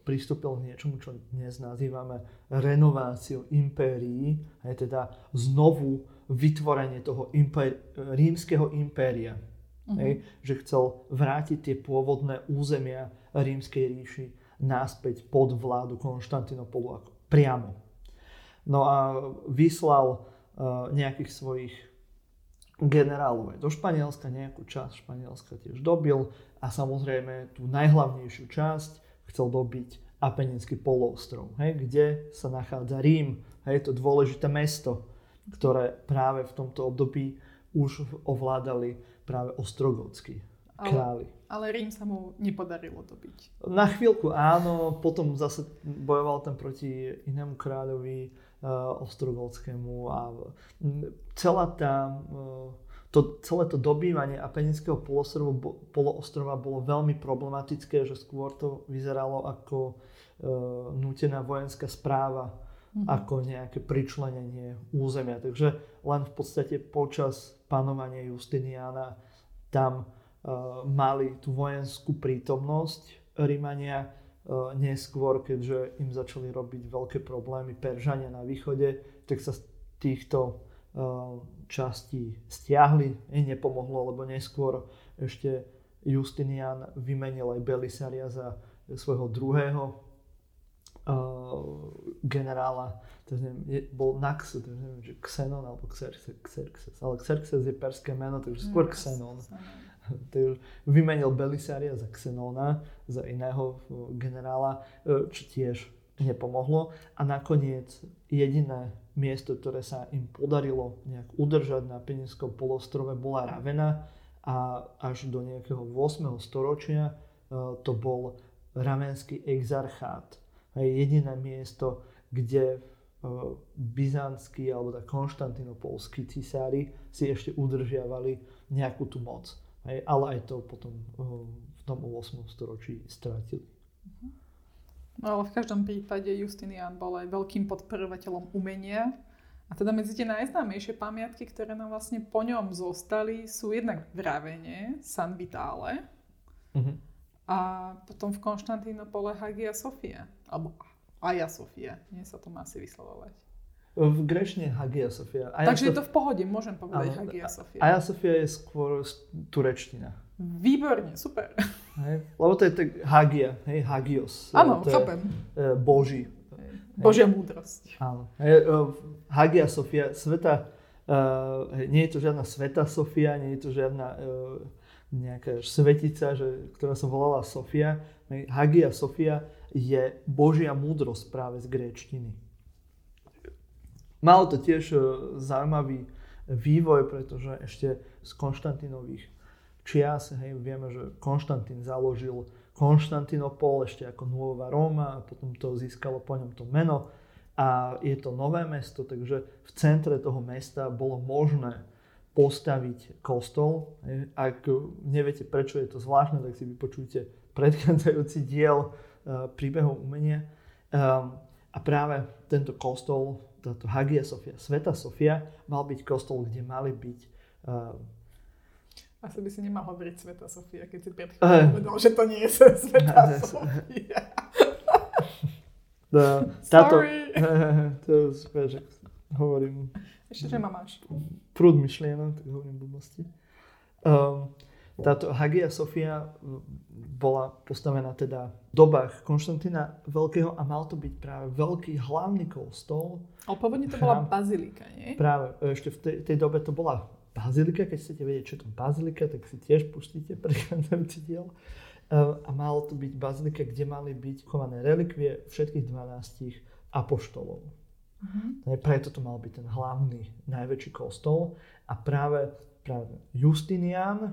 B: pristúpil k niečomu, čo dnes nazývame renováciou impérií, aj teda znovu vytvorenie toho impéri- rímskeho impéria. Uh-huh. Hej, že chcel vrátiť tie pôvodné územia rímskej ríši náspäť pod vládu Konštantinopolu ako priamo. No a vyslal uh, nejakých svojich generálov aj do Španielska, nejakú časť Španielska tiež dobil a samozrejme tú najhlavnejšiu časť chcel dobiť Apeninský poloostrov, hej, kde sa nachádza Rím, hej, to dôležité mesto, ktoré práve v tomto období už ovládali práve ostrogotsky králi.
A: Ale, ale Rím sa mu nepodarilo dobiť.
B: Na chvíľku áno, potom zase bojoval tam proti inému kráľovi uh, ostrogotskému a celá tá uh, to, celé to dobývanie Apeninského poloostrova bolo veľmi problematické, že skôr to vyzeralo ako e, nutená vojenská správa, mm-hmm. ako nejaké pričlenenie územia. Takže len v podstate počas panovania Justiniana tam e, mali tú vojenskú prítomnosť Rímania, e, neskôr, keďže im začali robiť veľké problémy Peržania na východe, tak sa z týchto e, časti stiahli, im nepomohlo, lebo neskôr ešte Justinian vymenil aj Belisaria za svojho druhého uh, generála, to neviem, je, bol Nax, to neviem, že Xenon alebo Xerxes, Xerxes, ale Xerxes je perské meno, takže skôr Xenon. vymenil Belisaria za Xenona, za iného uh, generála, uh, čo tiež nepomohlo. A nakoniec jediné miesto, ktoré sa im podarilo nejak udržať na Peninskom polostrove bola Ravena a až do nejakého 8. storočia e, to bol Ravenský exarchát. Jediné miesto, kde e, byzantskí alebo tak konštantinopolskí cisári si ešte udržiavali nejakú tú moc. Ale aj to potom e, v tom 8. storočí stratili. Uh-huh.
A: No ale v každom prípade Justinian bol aj veľkým podporovateľom umenia. A teda medzi tie najznámejšie pamiatky, ktoré nám vlastne po ňom zostali, sú jednak v Ravene, San Vitale uh-huh. a potom v Konštantínopole Hagia Sofia. Alebo Aja Sofia, nie sa to má asi vyslovovať.
B: V grečne Hagia Sofia.
A: Aja Takže Sof... je to v pohode, môžem povedať ano, Hagia Sofia.
B: Aja Sofia je skôr turečtina.
A: Výborne, super.
B: Hej? Lebo to je tak Hagia, hej, Hagios.
A: Áno, chápem.
B: Je, Boží.
A: Hej. Božia múdrosť.
B: Áno. Hej, Hagia Sofia, sveta, uh, nie je to žiadna sveta Sofia, nie je to žiadna uh, nejaká svetica, že, ktorá sa volala Sofia. Hej, Hagia Sofia je Božia múdrosť práve z gréčtiny. Malo to tiež uh, zaujímavý vývoj, pretože ešte z Konštantinových čias. Hej, vieme, že Konštantín založil Konštantinopol ešte ako Nová Róma a potom to získalo po ňom to meno. A je to nové mesto, takže v centre toho mesta bolo možné postaviť kostol. Ak neviete, prečo je to zvláštne, tak si vypočujte predchádzajúci diel uh, príbehov umenia. Um, a práve tento kostol, táto Hagia Sofia, Sveta Sofia, mal byť kostol, kde mali byť uh,
A: asi by si nemal hovoriť Sveta Sofia, keď si pred chvíľou povedal, že to nie je Sveta Sofia.
B: No, táto, to super, že hovorím.
A: Ešte, že ma máš.
B: Prúd myšlienok, tak hovorím blbosti. Um, táto Hagia Sofia bola postavená teda v dobách Konštantína Veľkého a mal to byť práve veľký hlavný kostol.
A: Ale pôvodne to bola bazilika, nie?
B: Práve, ešte v tej, tej dobe to bola bazilika, keď chcete vedieť, čo je to bazilika, tak si tiež pustíte prechádzajúci diel. A malo to byť bazilika, kde mali byť chované relikvie všetkých 12 apoštolov. Mm-hmm. Preto to mal byť ten hlavný, najväčší kostol. A práve, práve Justinian, e,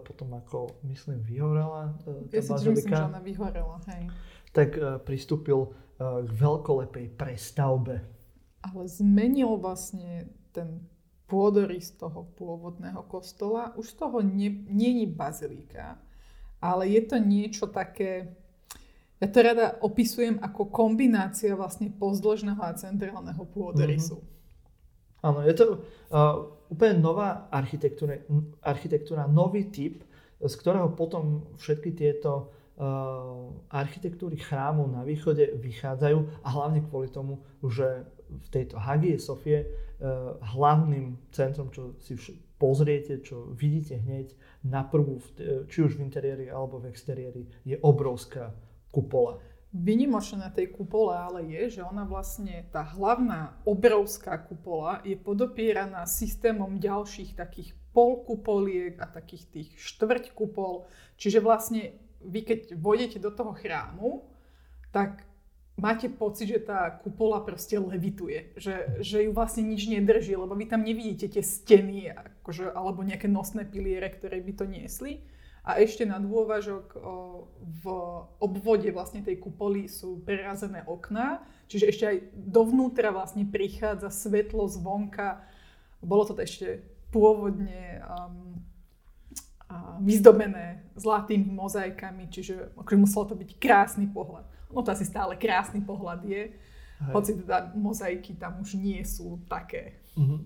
B: potom ako, myslím, vyhorela
A: e, tá ja bazilika. Myslím, že vyhorela, hej.
B: Tak e, pristúpil k veľkolepej prestavbe.
A: Ale zmenil vlastne ten pôdorys toho pôvodného kostola. Už z toho nie, je bazilika, ale je to niečo také, ja to rada opisujem ako kombinácia vlastne pozdĺžneho a centrálneho pôdorysu. Mm-hmm.
B: Áno, je to uh, úplne nová architektúra, architektúra, nový typ, z ktorého potom všetky tieto architektúry chrámov na východe vychádzajú a hlavne kvôli tomu, že v tejto Hagie Sofie hlavným centrom, čo si pozriete, čo vidíte hneď na prvú, či už v interiéri alebo v exteriéri, je obrovská kupola.
A: Vynimočné na tej kupole ale je, že ona vlastne, tá hlavná obrovská kupola je podopieraná systémom ďalších takých polkupoliek a takých tých štvrť kupol. Čiže vlastne vy keď vojdete do toho chrámu, tak máte pocit, že tá kupola proste levituje, že, že ju vlastne nič nedrží, lebo vy tam nevidíte tie steny akože, alebo nejaké nosné piliere, ktoré by to niesli. A ešte na dôvažok v obvode vlastne tej kupoly sú prerazené okná, čiže ešte aj dovnútra vlastne prichádza svetlo zvonka. Bolo to ešte pôvodne um, vyzdobené zlatými mozaikami, čiže akože muselo to byť krásny pohľad. No to asi stále krásny pohľad je, Hej. hoci teda mozaiky tam už nie sú také.
B: Uh-huh.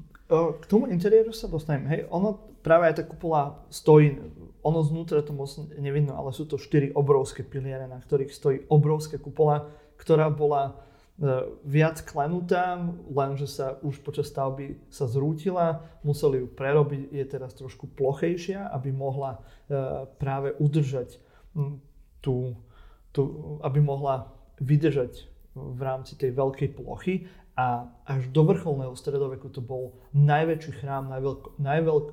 B: K tomu interiéru sa dostanem. Hej, ono práve aj tá kupola stojí ono znútra to moc nevidno, ale sú to štyri obrovské piliere, na ktorých stojí obrovská kupola, ktorá bola e, viac klenutá, lenže sa už počas stavby sa zrútila, museli ju prerobiť, je teraz trošku plochejšia, aby mohla e, práve udržať tú, tú aby mohla vydržať v rámci tej veľkej plochy a až do vrcholného stredoveku to bol najväčší chrám, najveľko, najveľk,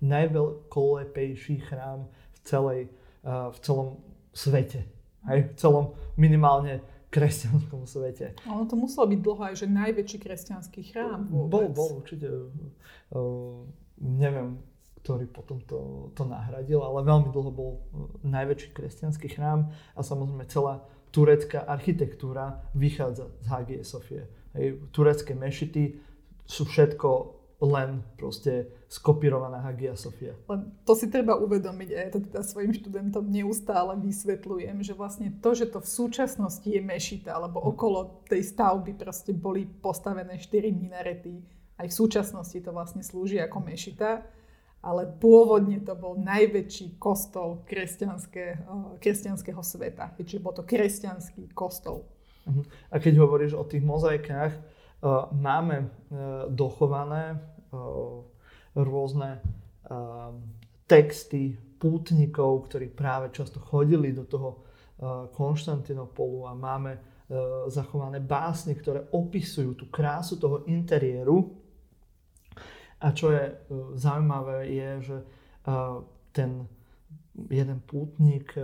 B: najveľkolepejší chrám v, celej, uh, v celom svete. Hej? V celom minimálne kresťanskom svete.
A: Ono to muselo byť dlho aj, že najväčší kresťanský chrám vôbec.
B: Bol, bol určite. Uh, neviem, ktorý potom to, to nahradil, ale veľmi dlho bol najväčší kresťanský chrám a samozrejme celá turecká architektúra vychádza z Hagie Sofie. Hej, turecké mešity sú všetko len proste skopírovaná Hagia Sofia.
A: Len to si treba uvedomiť a ja to teda svojim študentom neustále vysvetľujem, že vlastne to, že to v súčasnosti je mešita, alebo okolo tej stavby proste boli postavené štyri minarety, aj v súčasnosti to vlastne slúži ako mešita, ale pôvodne to bol najväčší kostol kresťanského, kresťanského sveta. Čiže bol to kresťanský kostol.
B: Mhm. A keď hovoríš o tých mozaikách, máme e, dochované rôzne texty pútnikov, ktorí práve často chodili do toho Konštantinopolu a máme zachované básne, ktoré opisujú tú krásu toho interiéru. A čo je zaujímavé je, že ten jeden pútnik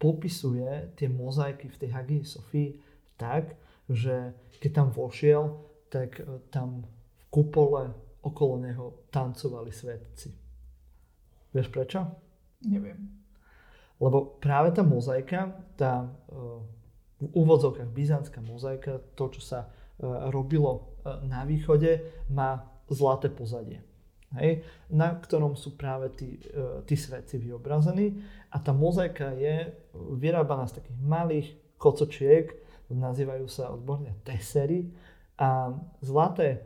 B: popisuje tie mozaiky v tej Hagii Sofii tak, že keď tam vošiel, tak e, tam v kupole okolo neho tancovali svetci. Vieš prečo?
A: Neviem.
B: Lebo práve tá mozaika, tá e, v úvodzovkách byzantská mozaika, to, čo sa e, robilo na východe, má zlaté pozadie. Hej, na ktorom sú práve tí, tí svetci vyobrazení. A tá mozaika je vyrábaná z takých malých kocočiek, nazývajú sa odborne tesery a zlaté e,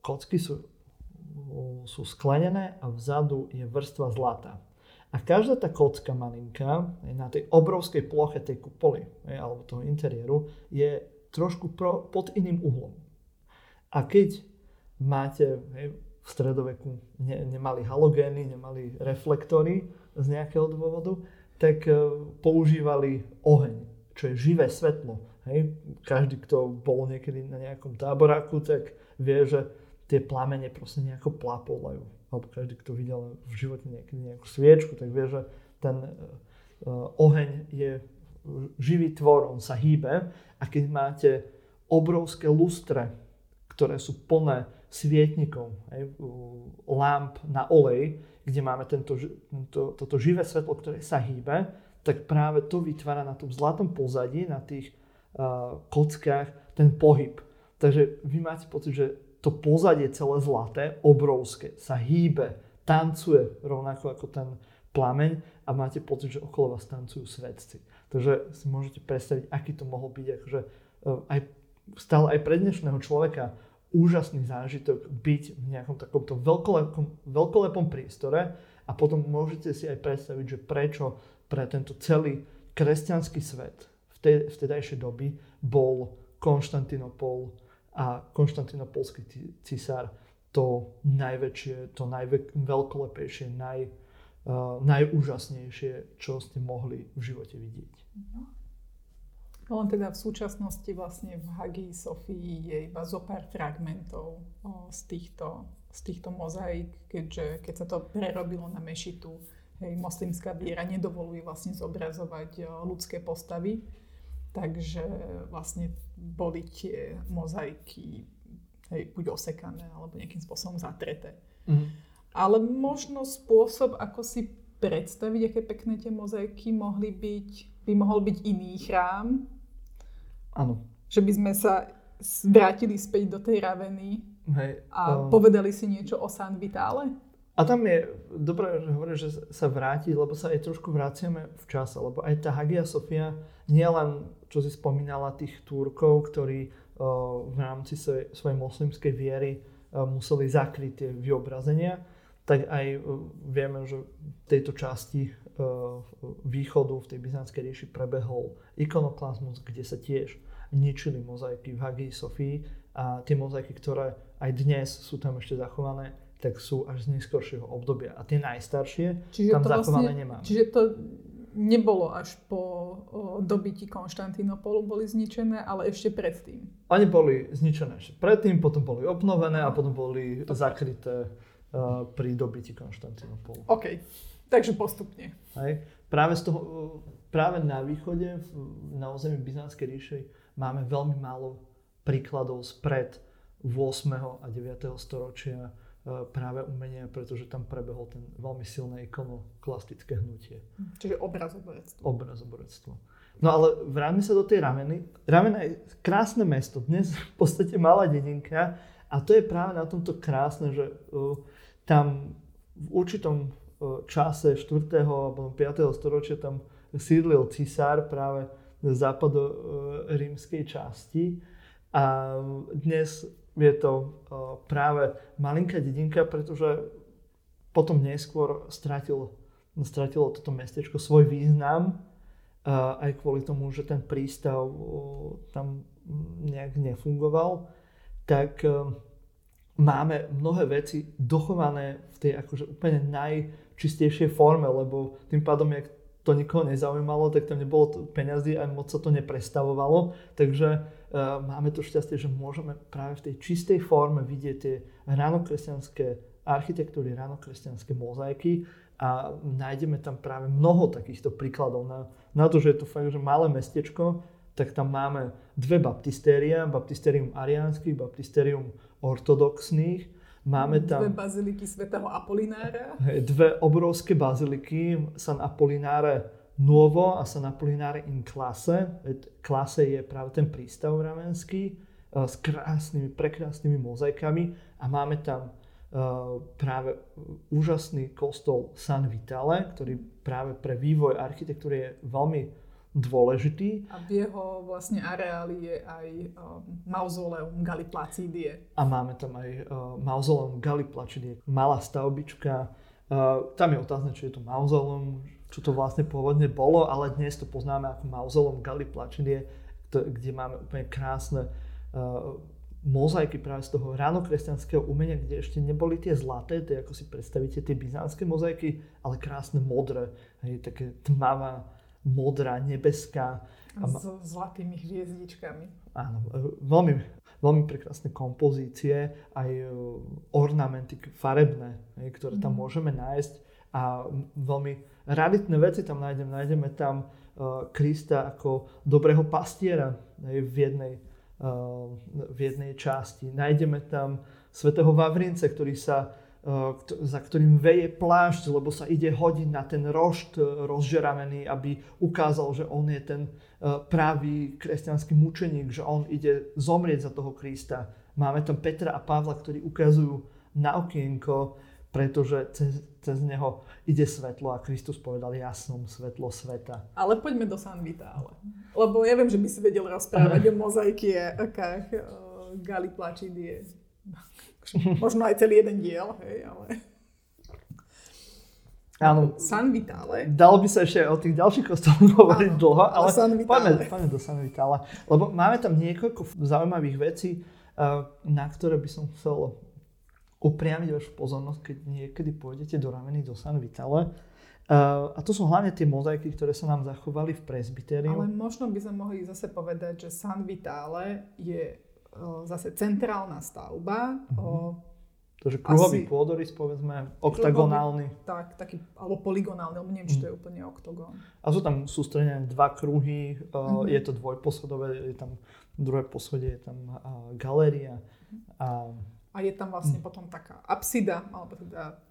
B: kocky sú, sú sklenené a vzadu je vrstva zlata. A každá tá kocka malinká na tej obrovskej ploche tej kupoly alebo toho interiéru je trošku pro, pod iným uhlom. A keď máte hej, v stredoveku ne, nemali halogény, nemali reflektory z nejakého dôvodu, tak uh, používali oheň čo je živé svetlo. Hej? Každý, kto bol niekedy na nejakom táboráku, tak vie, že tie plamene proste nejako plapolajú. Alebo každý, kto videl v živote niekedy nejakú sviečku, tak vie, že ten uh, oheň je živý tvor, on sa hýbe a keď máte obrovské lustre, ktoré sú plné svietnikov, hej, lamp na olej, kde máme tento, tento, toto živé svetlo, ktoré sa hýbe, tak práve to vytvára na tom zlatom pozadí, na tých uh, kockách ten pohyb. Takže vy máte pocit, že to pozadie celé zlaté, obrovské, sa hýbe, tancuje rovnako ako ten plameň a máte pocit, že okolo vás tancujú svetci. Takže si môžete predstaviť, aký to mohol byť akože, aj, stále aj pre dnešného človeka úžasný zážitok byť v nejakom takomto veľkolepom, veľkolepom priestore a potom môžete si aj predstaviť, že prečo pre tento celý kresťanský svet v tej, vtedajšej doby bol Konštantinopol a konštantinopolský cisár to najväčšie, to najveľkolepejšie, naj, uh, najúžasnejšie, čo ste mohli v živote vidieť.
A: No len teda v súčasnosti vlastne v Hagii Sofii je iba zo pár fragmentov o, z, týchto, z týchto mozaik, keďže keď sa to prerobilo na mešitu, hej, moslimská viera nedovoluje vlastne zobrazovať ľudské postavy, takže vlastne boli tie mozaiky hej, buď osekané alebo nejakým spôsobom zatreté. Mm. Ale možno spôsob, ako si predstaviť, aké pekné tie mozaiky mohli byť, by mohol byť iný chrám.
B: Áno.
A: Že by sme sa vrátili späť do tej Raveny
B: Hej,
A: a uh... povedali si niečo o San Vitale?
B: A tam je dobré, že hovorí, že sa vráti, lebo sa aj trošku vraciame v čase, lebo aj tá Hagia Sofia nie len, čo si spomínala, tých Turkov, ktorí v rámci svojej, svojej moslimskej viery museli zakryť tie vyobrazenia, tak aj vieme, že v tejto časti východu, v tej byzantskej ríši prebehol ikonoklazmus, kde sa tiež ničili mozaiky v Hagii Sofii a tie mozaiky, ktoré aj dnes sú tam ešte zachované, tak sú až z neskôršieho obdobia. A tie najstaršie čiže tam zachované vlastne, nemáme.
A: Čiže to nebolo až po o, dobití Konštantinopolu boli zničené, ale ešte predtým.
B: Oni boli zničené ešte predtým, potom boli obnovené a potom boli to zakryté uh, pri dobití Konštantinopolu.
A: OK, takže postupne.
B: Hej. Práve, z toho, práve na východe, na území Byzantskej ríše, máme veľmi málo príkladov spred 8. a 9. storočia E, práve umenia, pretože tam prebehol ten veľmi silné ikonoklastické hnutie.
A: Čiže obrazoborectvo.
B: Obrazoborectvo. No ale vráťme sa do tej Rameny. Ramena je krásne mesto, dnes v podstate malá dedinka a to je práve na tomto krásne, že uh, tam v určitom uh, čase 4. alebo 5. storočia tam sídlil cisár práve z západo uh, rímskej časti a dnes je to uh, práve malinká dedinka, pretože potom neskôr stratil, stratilo toto mestečko svoj význam uh, aj kvôli tomu, že ten prístav tam nejak nefungoval, tak máme mnohé veci dochované v tej akože úplne najčistejšej forme, lebo tým pádom, jak to nikoho nezaujímalo, tak tam nebolo peňazí a moc sa to neprestavovalo. Takže uh, máme to šťastie, že môžeme práve v tej čistej forme vidieť tie ránokresťanské architektúry, ránokresťanské mozaiky a nájdeme tam práve mnoho takýchto príkladov na, na to, že je to fakt, že malé mestečko, tak tam máme dve baptistéria, baptistérium ariánskych, baptistérium ortodoxných, Máme tam...
A: Dve baziliky svätého Apolinára.
B: Dve obrovské baziliky, San Apolináre Nuovo a San Apolináre in Klase. Klase je práve ten prístav ramenský eh, s krásnymi, prekrásnymi mozaikami a máme tam uh, práve úžasný kostol San Vitale, ktorý práve pre vývoj architektúry je veľmi dôležitý.
A: A v jeho vlastne areáli je aj uh, mauzoleum Gali Placidie.
B: A máme tam aj uh, mauzoleum Gali Placidie, malá stavbička. Uh, tam je otázne, či je to mauzoleum, čo to vlastne pôvodne bolo, ale dnes to poznáme ako mauzoleum Gali Placidie, kde máme úplne krásne uh, mozaiky práve z toho ránokresťanského umenia, kde ešte neboli tie zlaté, tie ako si predstavíte, tie byzantské mozaiky, ale krásne modré, hej, také tmavá, modrá, nebeská.
A: A s zlatými hviezdičkami.
B: Áno, veľmi, veľmi prekrásne kompozície, aj e, ornamenty farebné, ktoré tam mm. môžeme nájsť a veľmi raditné veci tam nájdeme. Nájdeme tam uh, Krista ako dobrého pastiera v jednej, v jednej časti. Nájdeme tam svätého Vavrince, ktorý sa za ktorým veje plášť, lebo sa ide hodiť na ten rošt e, rozžeravený, aby ukázal, že on je ten e, pravý kresťanský mučeník, že on ide zomrieť za toho Krista. Máme tam Petra a Pavla, ktorí ukazujú na okienko, pretože cez, cez neho ide svetlo a Kristus povedal, ja som svetlo sveta.
A: Ale poďme do San Vitale. Lebo ja viem, že by si vedel rozprávať o mozaiky a Gali Placidie Možno aj celý jeden diel, hej, ale...
B: Áno.
A: San Vitale.
B: Dalo by sa ešte o tých ďalších kostoloch hovoriť dlho, ale poďme, poďme do San Vitale. Lebo máme tam niekoľko zaujímavých vecí, eh, na ktoré by som chcel upriamiť vašu pozornosť, keď niekedy pôjdete do rameny do San Vitale. Uh, a to sú hlavne tie mozaiky, ktoré sa nám zachovali v presbytériu.
A: Ale možno by sme mohli zase povedať, že San Vitale je zase centrálna stavba, mm-hmm.
B: Takže kruhový
A: Asi-
B: pôdorys, povedzme, oktagonálny.
A: Tak, taký, alebo polygonálny, alebo neviem, či to je úplne oktogón.
B: A sú tam sústredené dva kruhy, uh,
A: Mhm.
B: je to dvojposchodové, je tam druhé poschodie, je tam uh, galéria. A,
A: A je tam vlastne potom taká apsida, alebo teda,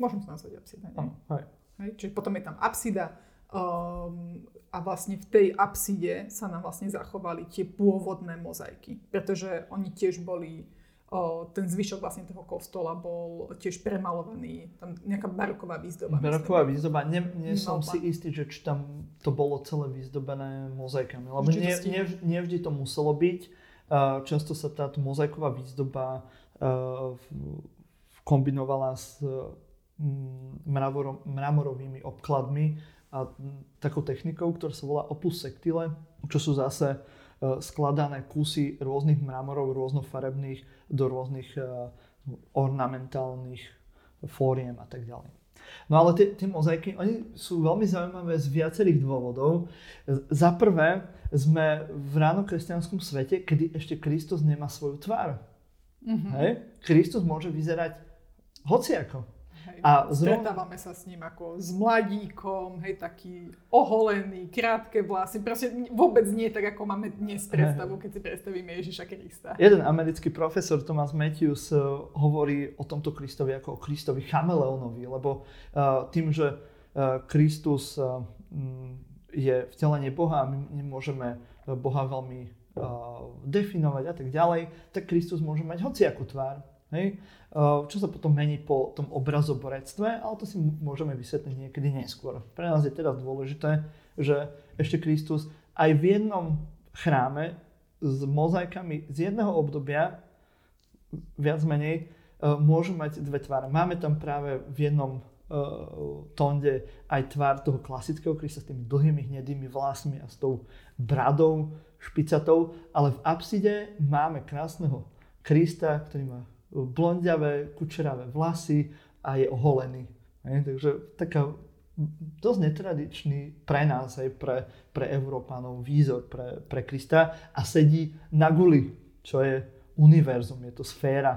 A: môžem to nazvať apsida, nie?
B: áno, hej.
A: Hej? Čiže potom je tam apsida um, a vlastne v tej apside sa nám vlastne zachovali tie pôvodné mozaiky, pretože oni tiež boli, o, ten zvyšok vlastne toho kostola bol tiež premalovaný, tam nejaká baroková výzdoba. myslím.
B: Baroková výzdoba, nie, nie som si istý, že či tam to bolo celé vyzdobené mozaikami, lebo nie, nie, nie vždy to muselo byť. Často sa táto mozaiková výzdoba kombinovala s mm, mramorovými obkladmi a takou technikou, ktorá sa volá opus sectile, čo sú zase uh, skladané kusy rôznych mramorov, rôznofarebných do rôznych uh, ornamentálnych fóriem a tak ďalej. No ale tie, tie mozaiky, oni sú veľmi zaujímavé z viacerých dôvodov. Za prvé, sme v ránokresťanskom svete, kedy ešte Kristus nemá svoju tvár.
A: Mhm.
B: Hej? Kristus môže vyzerať hociako.
A: Hej.
B: A zrovna-
A: Stretávame sa s ním ako s mladíkom, hej, taký oholený, krátke vlasy, proste vôbec nie tak, ako máme dnes predstavu, keď si predstavíme Ježiša Krista.
B: Jeden americký profesor Thomas Matthews eh, hovorí o tomto Kristovi ako o Kristovi chameleónovi, lebo eh, tým, že eh, Kristus mm, je vtelenie Boha a my nemôžeme Boha veľmi definovať a tak ďalej, tak Kristus môže mať hociakú tvár. Hej? Eh, Čo sa potom mení po tom obrazoborectve, ale to si môžeme vysvetliť niekedy neskôr. Pre nás je teraz dôležité, že ešte Kristus aj v jednom chráme s mozaikami z jedného obdobia, viac menej, eh, môžu mať dve tváre. Máme tam práve v jednom eh, tonde aj tvár toho klasického Krista s tými dlhými hnedými vlasmi a s tou bradou špicatou, ale v apside máme krásneho Krista, ktorý má blondiavé, kučeravé vlasy a je oholený. Hej, takže taká dosť netradičný pre nás, aj pre, pre Európanov výzor pre, pre Krista a sedí na guli, čo je univerzum, je to sféra.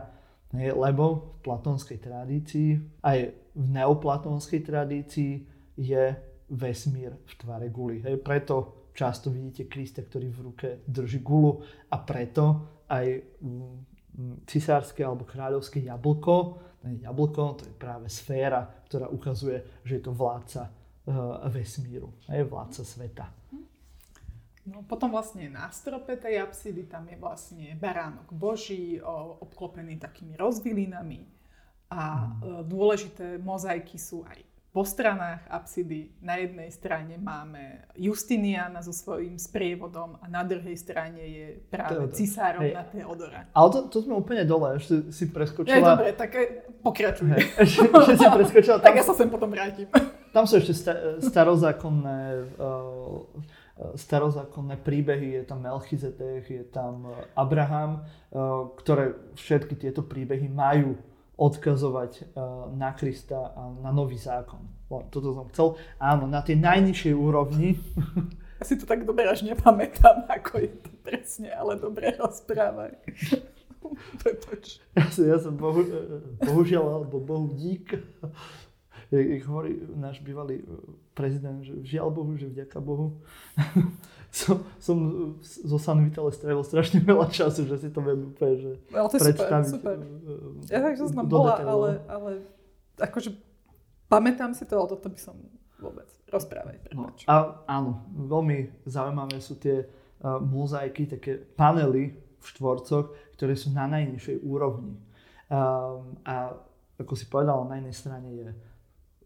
B: Hej, lebo v platónskej tradícii, aj v neoplatónskej tradícii je vesmír v tvare guly. Hej, preto často vidíte Krista, ktorý v ruke drží gulu a preto aj mm, cisárske alebo kráľovské jablko, je jablko, to je práve sféra, ktorá ukazuje, že je to vládca uh, vesmíru, hej, vládca sveta.
A: No, potom vlastne na strope tej apsidy tam je vlastne baránok boží, obklopený takými rozvilinami. A e, dôležité mozaiky sú aj po stranách apsidy. Na jednej strane máme Justiniana so svojím sprievodom a na druhej strane je práve
B: Teodor.
A: cisárom
B: Hej.
A: na Teodora.
B: Ale to, to sme úplne dole, ešte si
A: Ja,
B: preskočila.
A: dobre, tak e, pokračuj.
B: Hej, ešte, ešte si preskočila.
A: Tak
B: Tam,
A: ja sa sem potom vrátim.
B: tam sú ešte sta- starozákonné, uh, starozákonné príbehy, je tam Melchizedek, je tam Abraham, ktoré všetky tieto príbehy majú odkazovať uh, na Krista a na nový zákon. Toto som chcel. Áno, na tej najnižšej úrovni.
A: Ja si to tak dobre až nepamätám, ako je to presne, ale dobre rozprávaj. Prepač.
B: Ja som, ja som bohu, bohužiaľ, alebo bohu dík. Jak, jak hovorí náš bývalý eh, prezident, že žiaľ Bohu, že vďaka Bohu. som, som zo San Vitale strávil strašne veľa času, že si to viem úplne že
A: Ale to je super,
B: predstaviť.
A: super.
B: eh,
A: Ja tak, som tam bola,
B: detailov.
A: ale, ale akože pamätám si to, ale toto by som vôbec. Rozprávaj,
B: No, a áno, veľmi zaujímavé sú tie uh, mozaiky, také panely v štvorcoch, ktoré sú na najnižšej úrovni. Um, a ako si povedal, na jednej strane je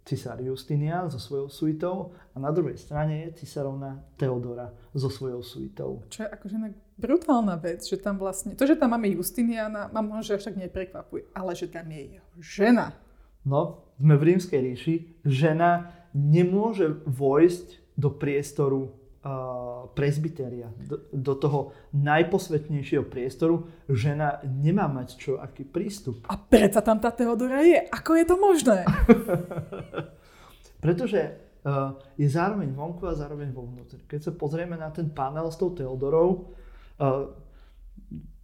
B: cisár Justinian so svojou suitou a na druhej strane je cisárovna Teodora so svojou suitou.
A: Čo je akože brutálna vec, že tam vlastne, to, že tam máme Justiniana, ma možno až tak neprekvapuje, ale že tam je jeho žena.
B: No, sme v rímskej ríši. Žena nemôže vojsť do priestoru presbytéria, do, do toho najposvetnejšieho priestoru. Žena nemá mať čo, aký prístup.
A: A predsa tam tá Teodora je. Ako je to možné?
B: Pretože uh, je zároveň vonku a zároveň vo vnútri. Keď sa pozrieme na ten panel s tou Teodorou, uh,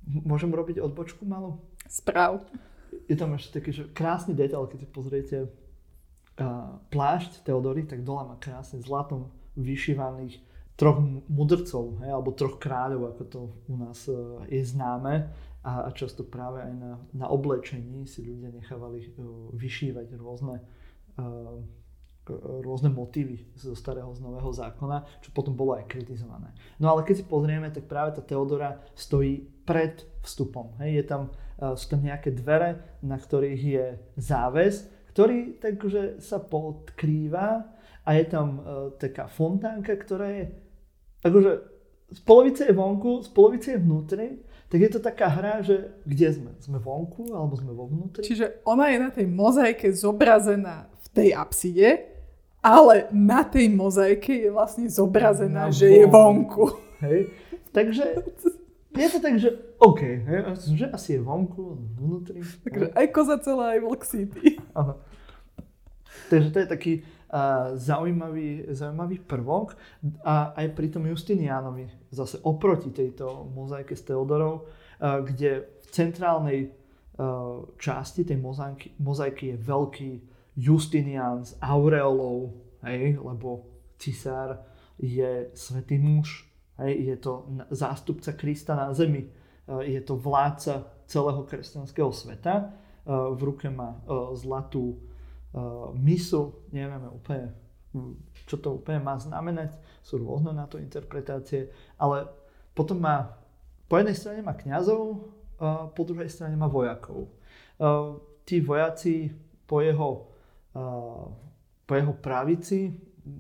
B: môžem robiť odbočku malú?
A: Správ.
B: je tam ešte taký, že krásny detail, keď si pozriete uh, plášť Teodory, tak dole má krásne zlatom vyšívaných troch mudrcov, hej, alebo troch kráľov, ako to u nás uh, je známe. A, a často práve aj na, na oblečení si ľudia nechávali uh, vyšívať rôzne uh, rôzne motívy zo starého z nového zákona, čo potom bolo aj kritizované. No ale keď si pozrieme, tak práve tá Teodora stojí pred vstupom. Hej. Je tam, sú tam nejaké dvere, na ktorých je záves, ktorý takže sa podkrýva a je tam uh, taká fontánka, ktorá je akože z polovice je vonku, z polovice je vnútri, tak je to taká hra, že kde sme? Sme vonku alebo sme vo vnútri?
A: Čiže ona je na tej mozaike zobrazená v tej apside, ale na tej mozaike je vlastne zobrazená, na že vonku. je vonku.
B: Hej. Takže je to tak, že OK, hej, že asi je vonku, vnútri.
A: Takže aj koza celá, aj vlk city.
B: Áno. Takže to je taký zaujímavý, zaujímavý prvok. A aj pri tom Justinianovi, zase oproti tejto mozaike s Teodorou, uh, kde v centrálnej časti tej mozaiky, mozaiky je veľký Justinian s aureolou, hej, lebo cisár je svetý muž, hej, je to zástupca Krista na zemi, je to vládca celého kresťanského sveta, v ruke má zlatú misu, nevieme úplne, čo to úplne má znamenať, sú rôzne na to interpretácie, ale potom má, po jednej strane má kňazov, po druhej strane má vojakov. Tí vojaci po jeho po jeho pravici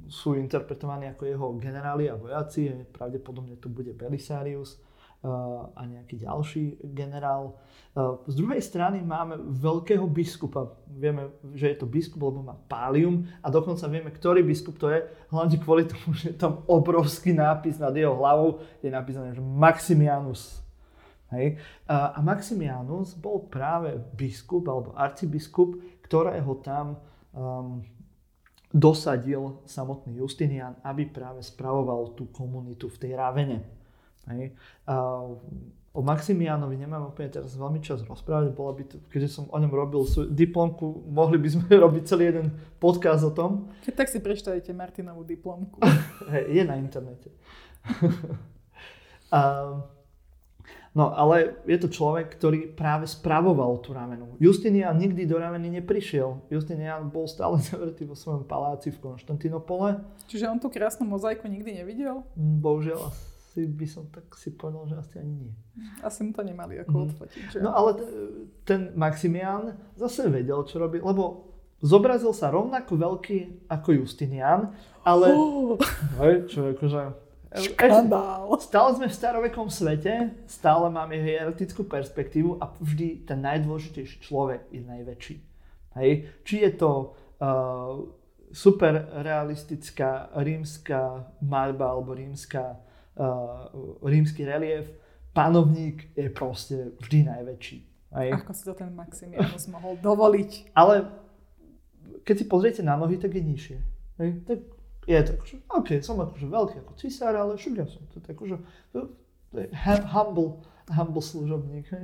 B: sú interpretovaní ako jeho generáli a vojaci, pravdepodobne tu bude Belisarius a nejaký ďalší generál. Z druhej strany máme veľkého biskupa. Vieme, že je to biskup, lebo má pálium a dokonca vieme, ktorý biskup to je, hlavne kvôli tomu, že je tam obrovský nápis nad jeho hlavou, je napísané, že Maximianus. Hej. A Maximianus bol práve biskup alebo arcibiskup, ktorého tam um, dosadil samotný Justinian, aby práve spravoval tú komunitu v tej Ravene. Hej. Uh, o Maximianovi nemám úplne teraz veľmi čas rozprávať, bola by to, keďže som o ňom robil diplomku, mohli by sme robiť celý jeden podcast o tom.
A: Keď tak si prečtajte Martinovú diplomku.
B: Je na internete. uh, No ale je to človek, ktorý práve spravoval tú ramenu. Justinian nikdy do rameny neprišiel. Justinian bol stále zavretý vo svojom paláci v Konštantinopole.
A: Čiže on tú krásnu mozaiku nikdy nevidel?
B: Mm, bohužiaľ asi by som tak si povedal, že asi ani nie.
A: Asi mu to nemali ako mm. odfotiť. Že?
B: No ale ten Maximian zase vedel, čo robí, lebo zobrazil sa rovnako veľký ako Justinian, ale oh. hej, čo akože
A: Škandál.
B: Stále sme v starovekom svete, stále máme hierarchickú perspektívu a vždy ten najdôležitejší človek je najväčší. Hej? Či je to uh, super realistická rímska maľba alebo rímska, uh, rímsky relief, panovník je proste vždy najväčší.
A: Hej? Ako si to ten Maximianus mohol dovoliť?
B: Ale keď si pozriete na nohy, tak je nižšie. Hej? Tak je to akože, OK, som akože veľký ako cisár, ale však ja som to tak akože to je humble, humble služobník.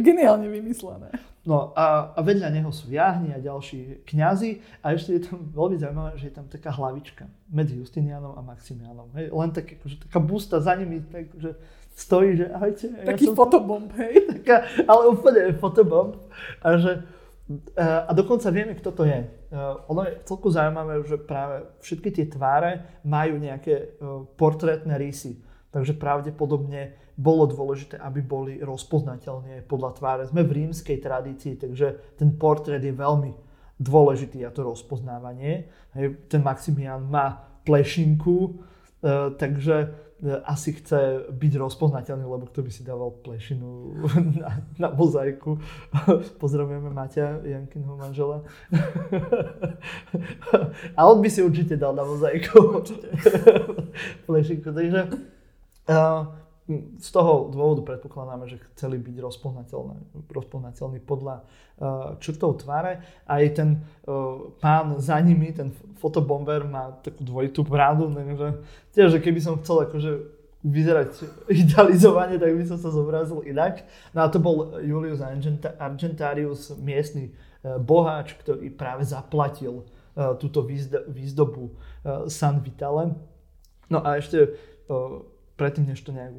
A: Geniálne vymyslené.
B: No a, a vedľa neho sú jahni a ďalší kňazi a ešte je tam veľmi zaujímavé, že je tam taká hlavička medzi Justinianom a Maximianom. Hej, len tak, akože, taká busta za nimi, tak, že stojí, že ahojte.
A: Taký ja fotobomb, hej?
B: Taká, ale úplne fotobomb. A že a dokonca vieme, kto to je. Ono je celku zaujímavé, že práve všetky tie tváre majú nejaké e, portrétne rysy. Takže pravdepodobne bolo dôležité, aby boli rozpoznateľné podľa tváre. Sme v rímskej tradícii, takže ten portrét je veľmi dôležitý a to rozpoznávanie. Ten Maximian má plešinku, e, takže E, asi chce byť rozpoznateľný, lebo kto by si dával plešinu na, na mozaiku. Pozdravujeme Maťa, Jankinho manžela. A on by si určite dal na mozaiku. Určite. plešinku, takže uh, z toho dôvodu predpokladáme, že chceli byť rozpoznateľní podľa uh, črtov tváre. Aj ten uh, pán za nimi, ten fotobomber má takú dvojitú brádu, takže tiež, že keby som chcel akože vyzerať idealizovane, tak by som sa zobrazil inak. No a to bol Julius Argentarius, miestny e, boháč, ktorý práve zaplatil túto výzdobu San Vitale. No a ešte predtým, než to nejak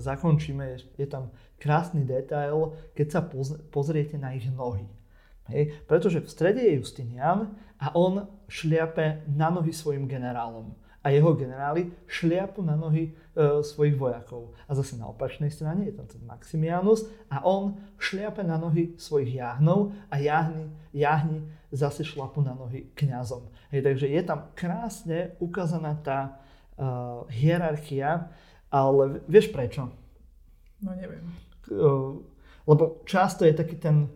B: zakončíme, je, tam krásny detail, keď sa pozriete na ich nohy. Hej? Pretože v strede je Justinian a on šliape na nohy svojim generálom a jeho generáli šliapu na nohy e, svojich vojakov. A zase na opačnej strane je tam ten Maximianus a on šliape na nohy svojich jáhnov a jáhny, jáhni zase šlapu na nohy kňazom. Hej, takže je tam krásne ukázaná tá uh, hierarchia, ale vieš prečo?
A: No neviem.
B: Uh, lebo často je taký ten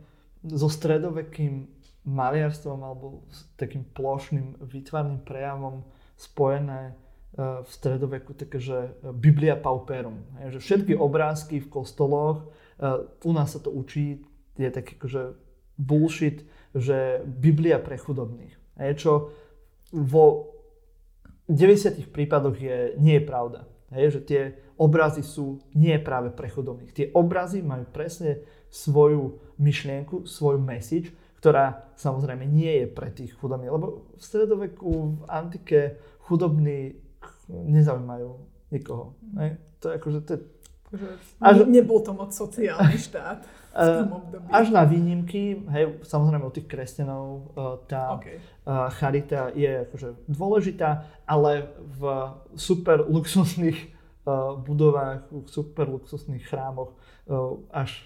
B: so stredovekým maliarstvom alebo s takým plošným výtvarným prejavom spojené e, v stredoveku také, že Biblia pauperum. Že všetky mhm. obrázky v kostoloch, e, u nás sa to učí, je taký akože bullshit, že Biblia pre chudobných. Čo vo 90 prípadoch je, nie je pravda. Že tie obrazy sú nie práve pre chudobných. Tie obrazy majú presne svoju myšlienku, svoju message, ktorá samozrejme nie je pre tých chudobných, lebo v stredoveku, v antike chudobní nezaujímajú nikoho. Ne? To je akože, to je
A: Až, nebol to moc sociálny štát v tom období.
B: Až na výnimky, hej, samozrejme u tých kresťanov e, tá okay. E, charita je akože dôležitá, ale v super luxusných budovách, v super luxusných chrámoch až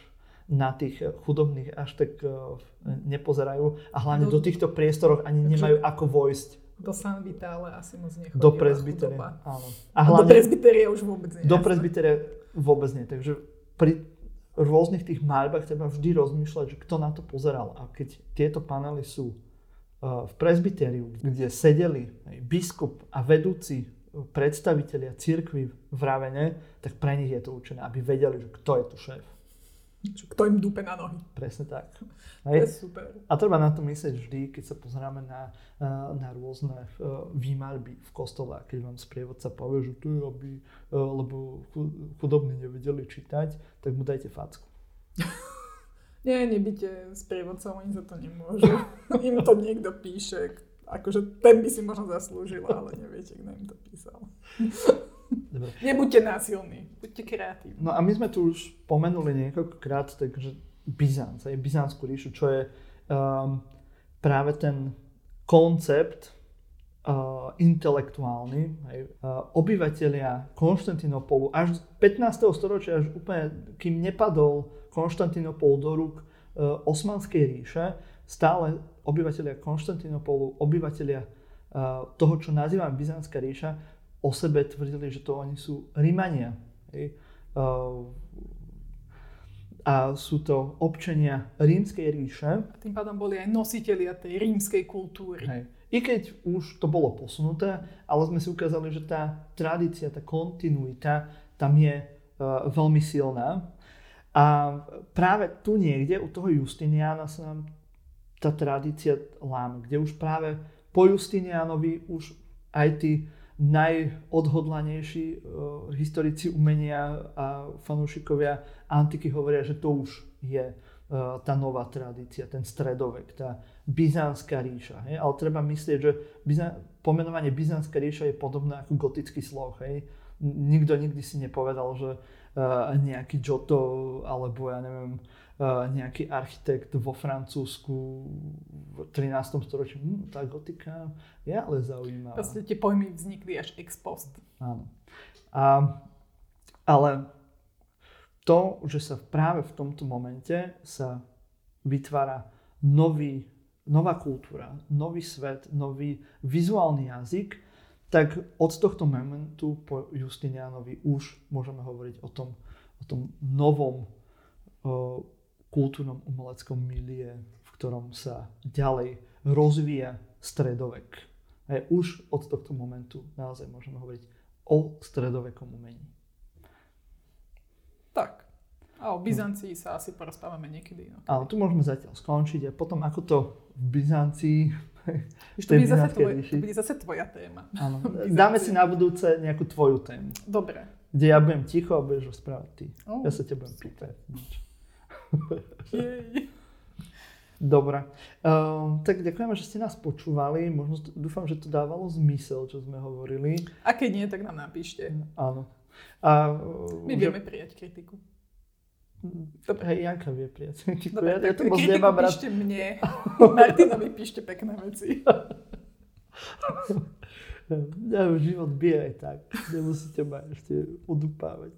B: na tých chudobných až tak nepozerajú a hlavne do, do týchto priestoroch ani nemajú ako vojsť.
A: Do San Vitale asi moc nechodí.
B: Do presbyteria, áno.
A: A, hlavne, do presbyteria už vôbec nie.
B: Do presbyteria vôbec nie, takže pri rôznych tých maľbách treba vždy rozmýšľať, že kto na to pozeral. A keď tieto panely sú uh, v presbyteriu, kde sedeli biskup a vedúci predstavitelia cirkvy v Ravene, tak pre nich je to určené, aby vedeli, že kto je tu šéf.
A: Kto im dupe na nohy.
B: Presne tak.
A: Hej. To je super.
B: A treba na to myslieť vždy, keď sa pozeráme na, na rôzne e, výmalby v kostole. A keď vám sprievodca povie, že tu je, aby, e, lebo chudobní nevedeli čítať, tak mu dajte facku.
A: Nie, nebyte sprievodcom, oni za to nemôžu. im to niekto píše. Akože ten by si možno zaslúžil, ale neviete, kto im to písal. Dobre. Nebuďte násilní, buďte kreatívni.
B: No a my sme tu už pomenuli niekoľkokrát takže Byzanc, aj Byzantskú ríšu, čo je um, práve ten koncept uh, intelektuálny. Aj, uh, obyvateľia Konštantinopolu až z 15. storočia, až úplne kým nepadol Konštantinopol do rúk uh, Osmanskej ríše, stále obyvateľia Konštantinopolu, obyvateľia uh, toho, čo nazývam Byzantská ríša, o sebe tvrdili, že to oni sú Rímania. Hej. A sú to občania rímskej ríše.
A: A tým pádom boli aj nositelia tej rímskej kultúry.
B: Hej. I keď už to bolo posunuté, ale sme si ukázali, že tá tradícia, tá kontinuita tam je uh, veľmi silná. A práve tu niekde, u toho Justiniana sa nám tá tradícia láme, kde už práve po Justinianovi už aj tí najodhodlanejší uh, historici umenia a fanúšikovia antiky hovoria, že to už je uh, tá nová tradícia, ten stredovek, tá byzantská ríša. Hej? Ale treba myslieť, že Byzan- pomenovanie byzantská ríša je podobné ako gotický slov. Hej? Nikto nikdy si nepovedal, že uh, nejaký Giotto alebo ja neviem, nejaký architekt vo Francúzsku v 13. storočí. Hm, tá gotika je ale zaujímavá.
A: Proste tie pojmy vznikli až ex post.
B: Áno. A, ale to, že sa práve v tomto momente sa vytvára nový, nová kultúra, nový svet, nový vizuálny jazyk, tak od tohto momentu po Justinianovi už môžeme hovoriť o tom, o tom novom o, kultúrnom umeleckom milie, v ktorom sa ďalej rozvíja stredovek. A už od tohto momentu naozaj môžeme hovoriť o stredovekom umení.
A: Tak. A o Byzancii sa asi porozprávame niekedy.
B: No. Ale tu môžeme zatiaľ skončiť a potom ako to v Byzancii
A: to, bude zase tvoj, to bude zase tvoja téma.
B: Áno. Dáme si na budúce nejakú tvoju tému.
A: Dobre.
B: kde ja budem ticho a budeš rozprávať ty.
A: Oh.
B: Ja sa ťa budem pýtať. Dobre. Um, tak ďakujeme, že ste nás počúvali. Možno dúfam, že to dávalo zmysel, čo sme hovorili.
A: A keď nie, tak nám napíšte.
B: Áno. A,
A: My
B: že-
A: vieme prijať kritiku. Dobre.
B: Hej, Janka vie prijať.
A: Dobre,
B: ja, ja to moc
A: kritiku
B: nemám rád.
A: píšte mne. Martinovi píšte pekné veci.
B: Ja, život bije aj tak. Nemusíte ma ešte udupávať.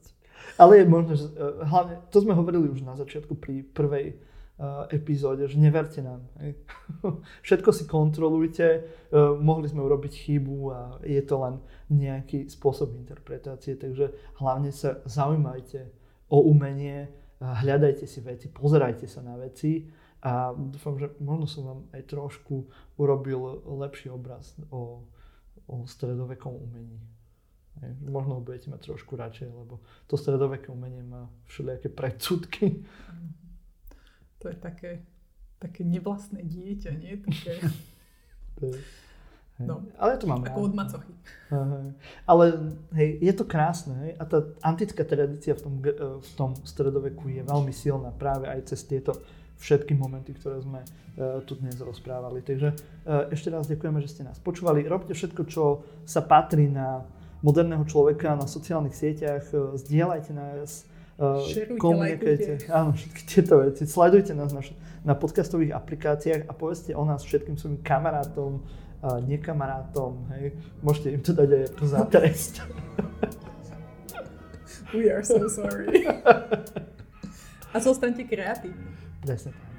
B: Ale je možné, že eh, hlavne, to sme hovorili už na začiatku pri prvej uh, epizóde, že neverte nám. Všetko si kontrolujte, uh, mohli sme urobiť chybu a je to len nejaký spôsob interpretácie, takže hlavne sa zaujímajte o umenie, hľadajte si veci, pozerajte sa na veci a dúfam, že možno som vám aj trošku urobil lepší obraz o, o stredovekom umení. Možno ho budete mať trošku radšej, lebo to stredoveké umenie má všelijaké predsudky.
A: To je také, také nevlastné dieťa, nie? Také
B: To je- hej.
A: No.
B: Ale to mám
A: ako od macochy.
B: Aha. Ale hej, je to krásne hej? a tá antická tradícia v tom, e, v tom stredoveku je veľmi silná práve aj cez tieto všetky momenty, ktoré sme uh, tu dnes rozprávali. Takže uh, ešte raz ďakujeme, že ste nás počúvali. Robte všetko, čo sa patrí na moderného človeka na sociálnych sieťach, uh, zdieľajte nás, uh,
A: Šerujte,
B: komunikujte.
A: lajkujte.
B: Áno, všetky tieto veci. Sledujte nás na, na podcastových aplikáciách a povedzte o nás všetkým svojim kamarátom, nekamarátom, hej. Môžete im to dať aj ako za trest.
A: We are so sorry. A zostaňte kreatívni.
B: Presne tak.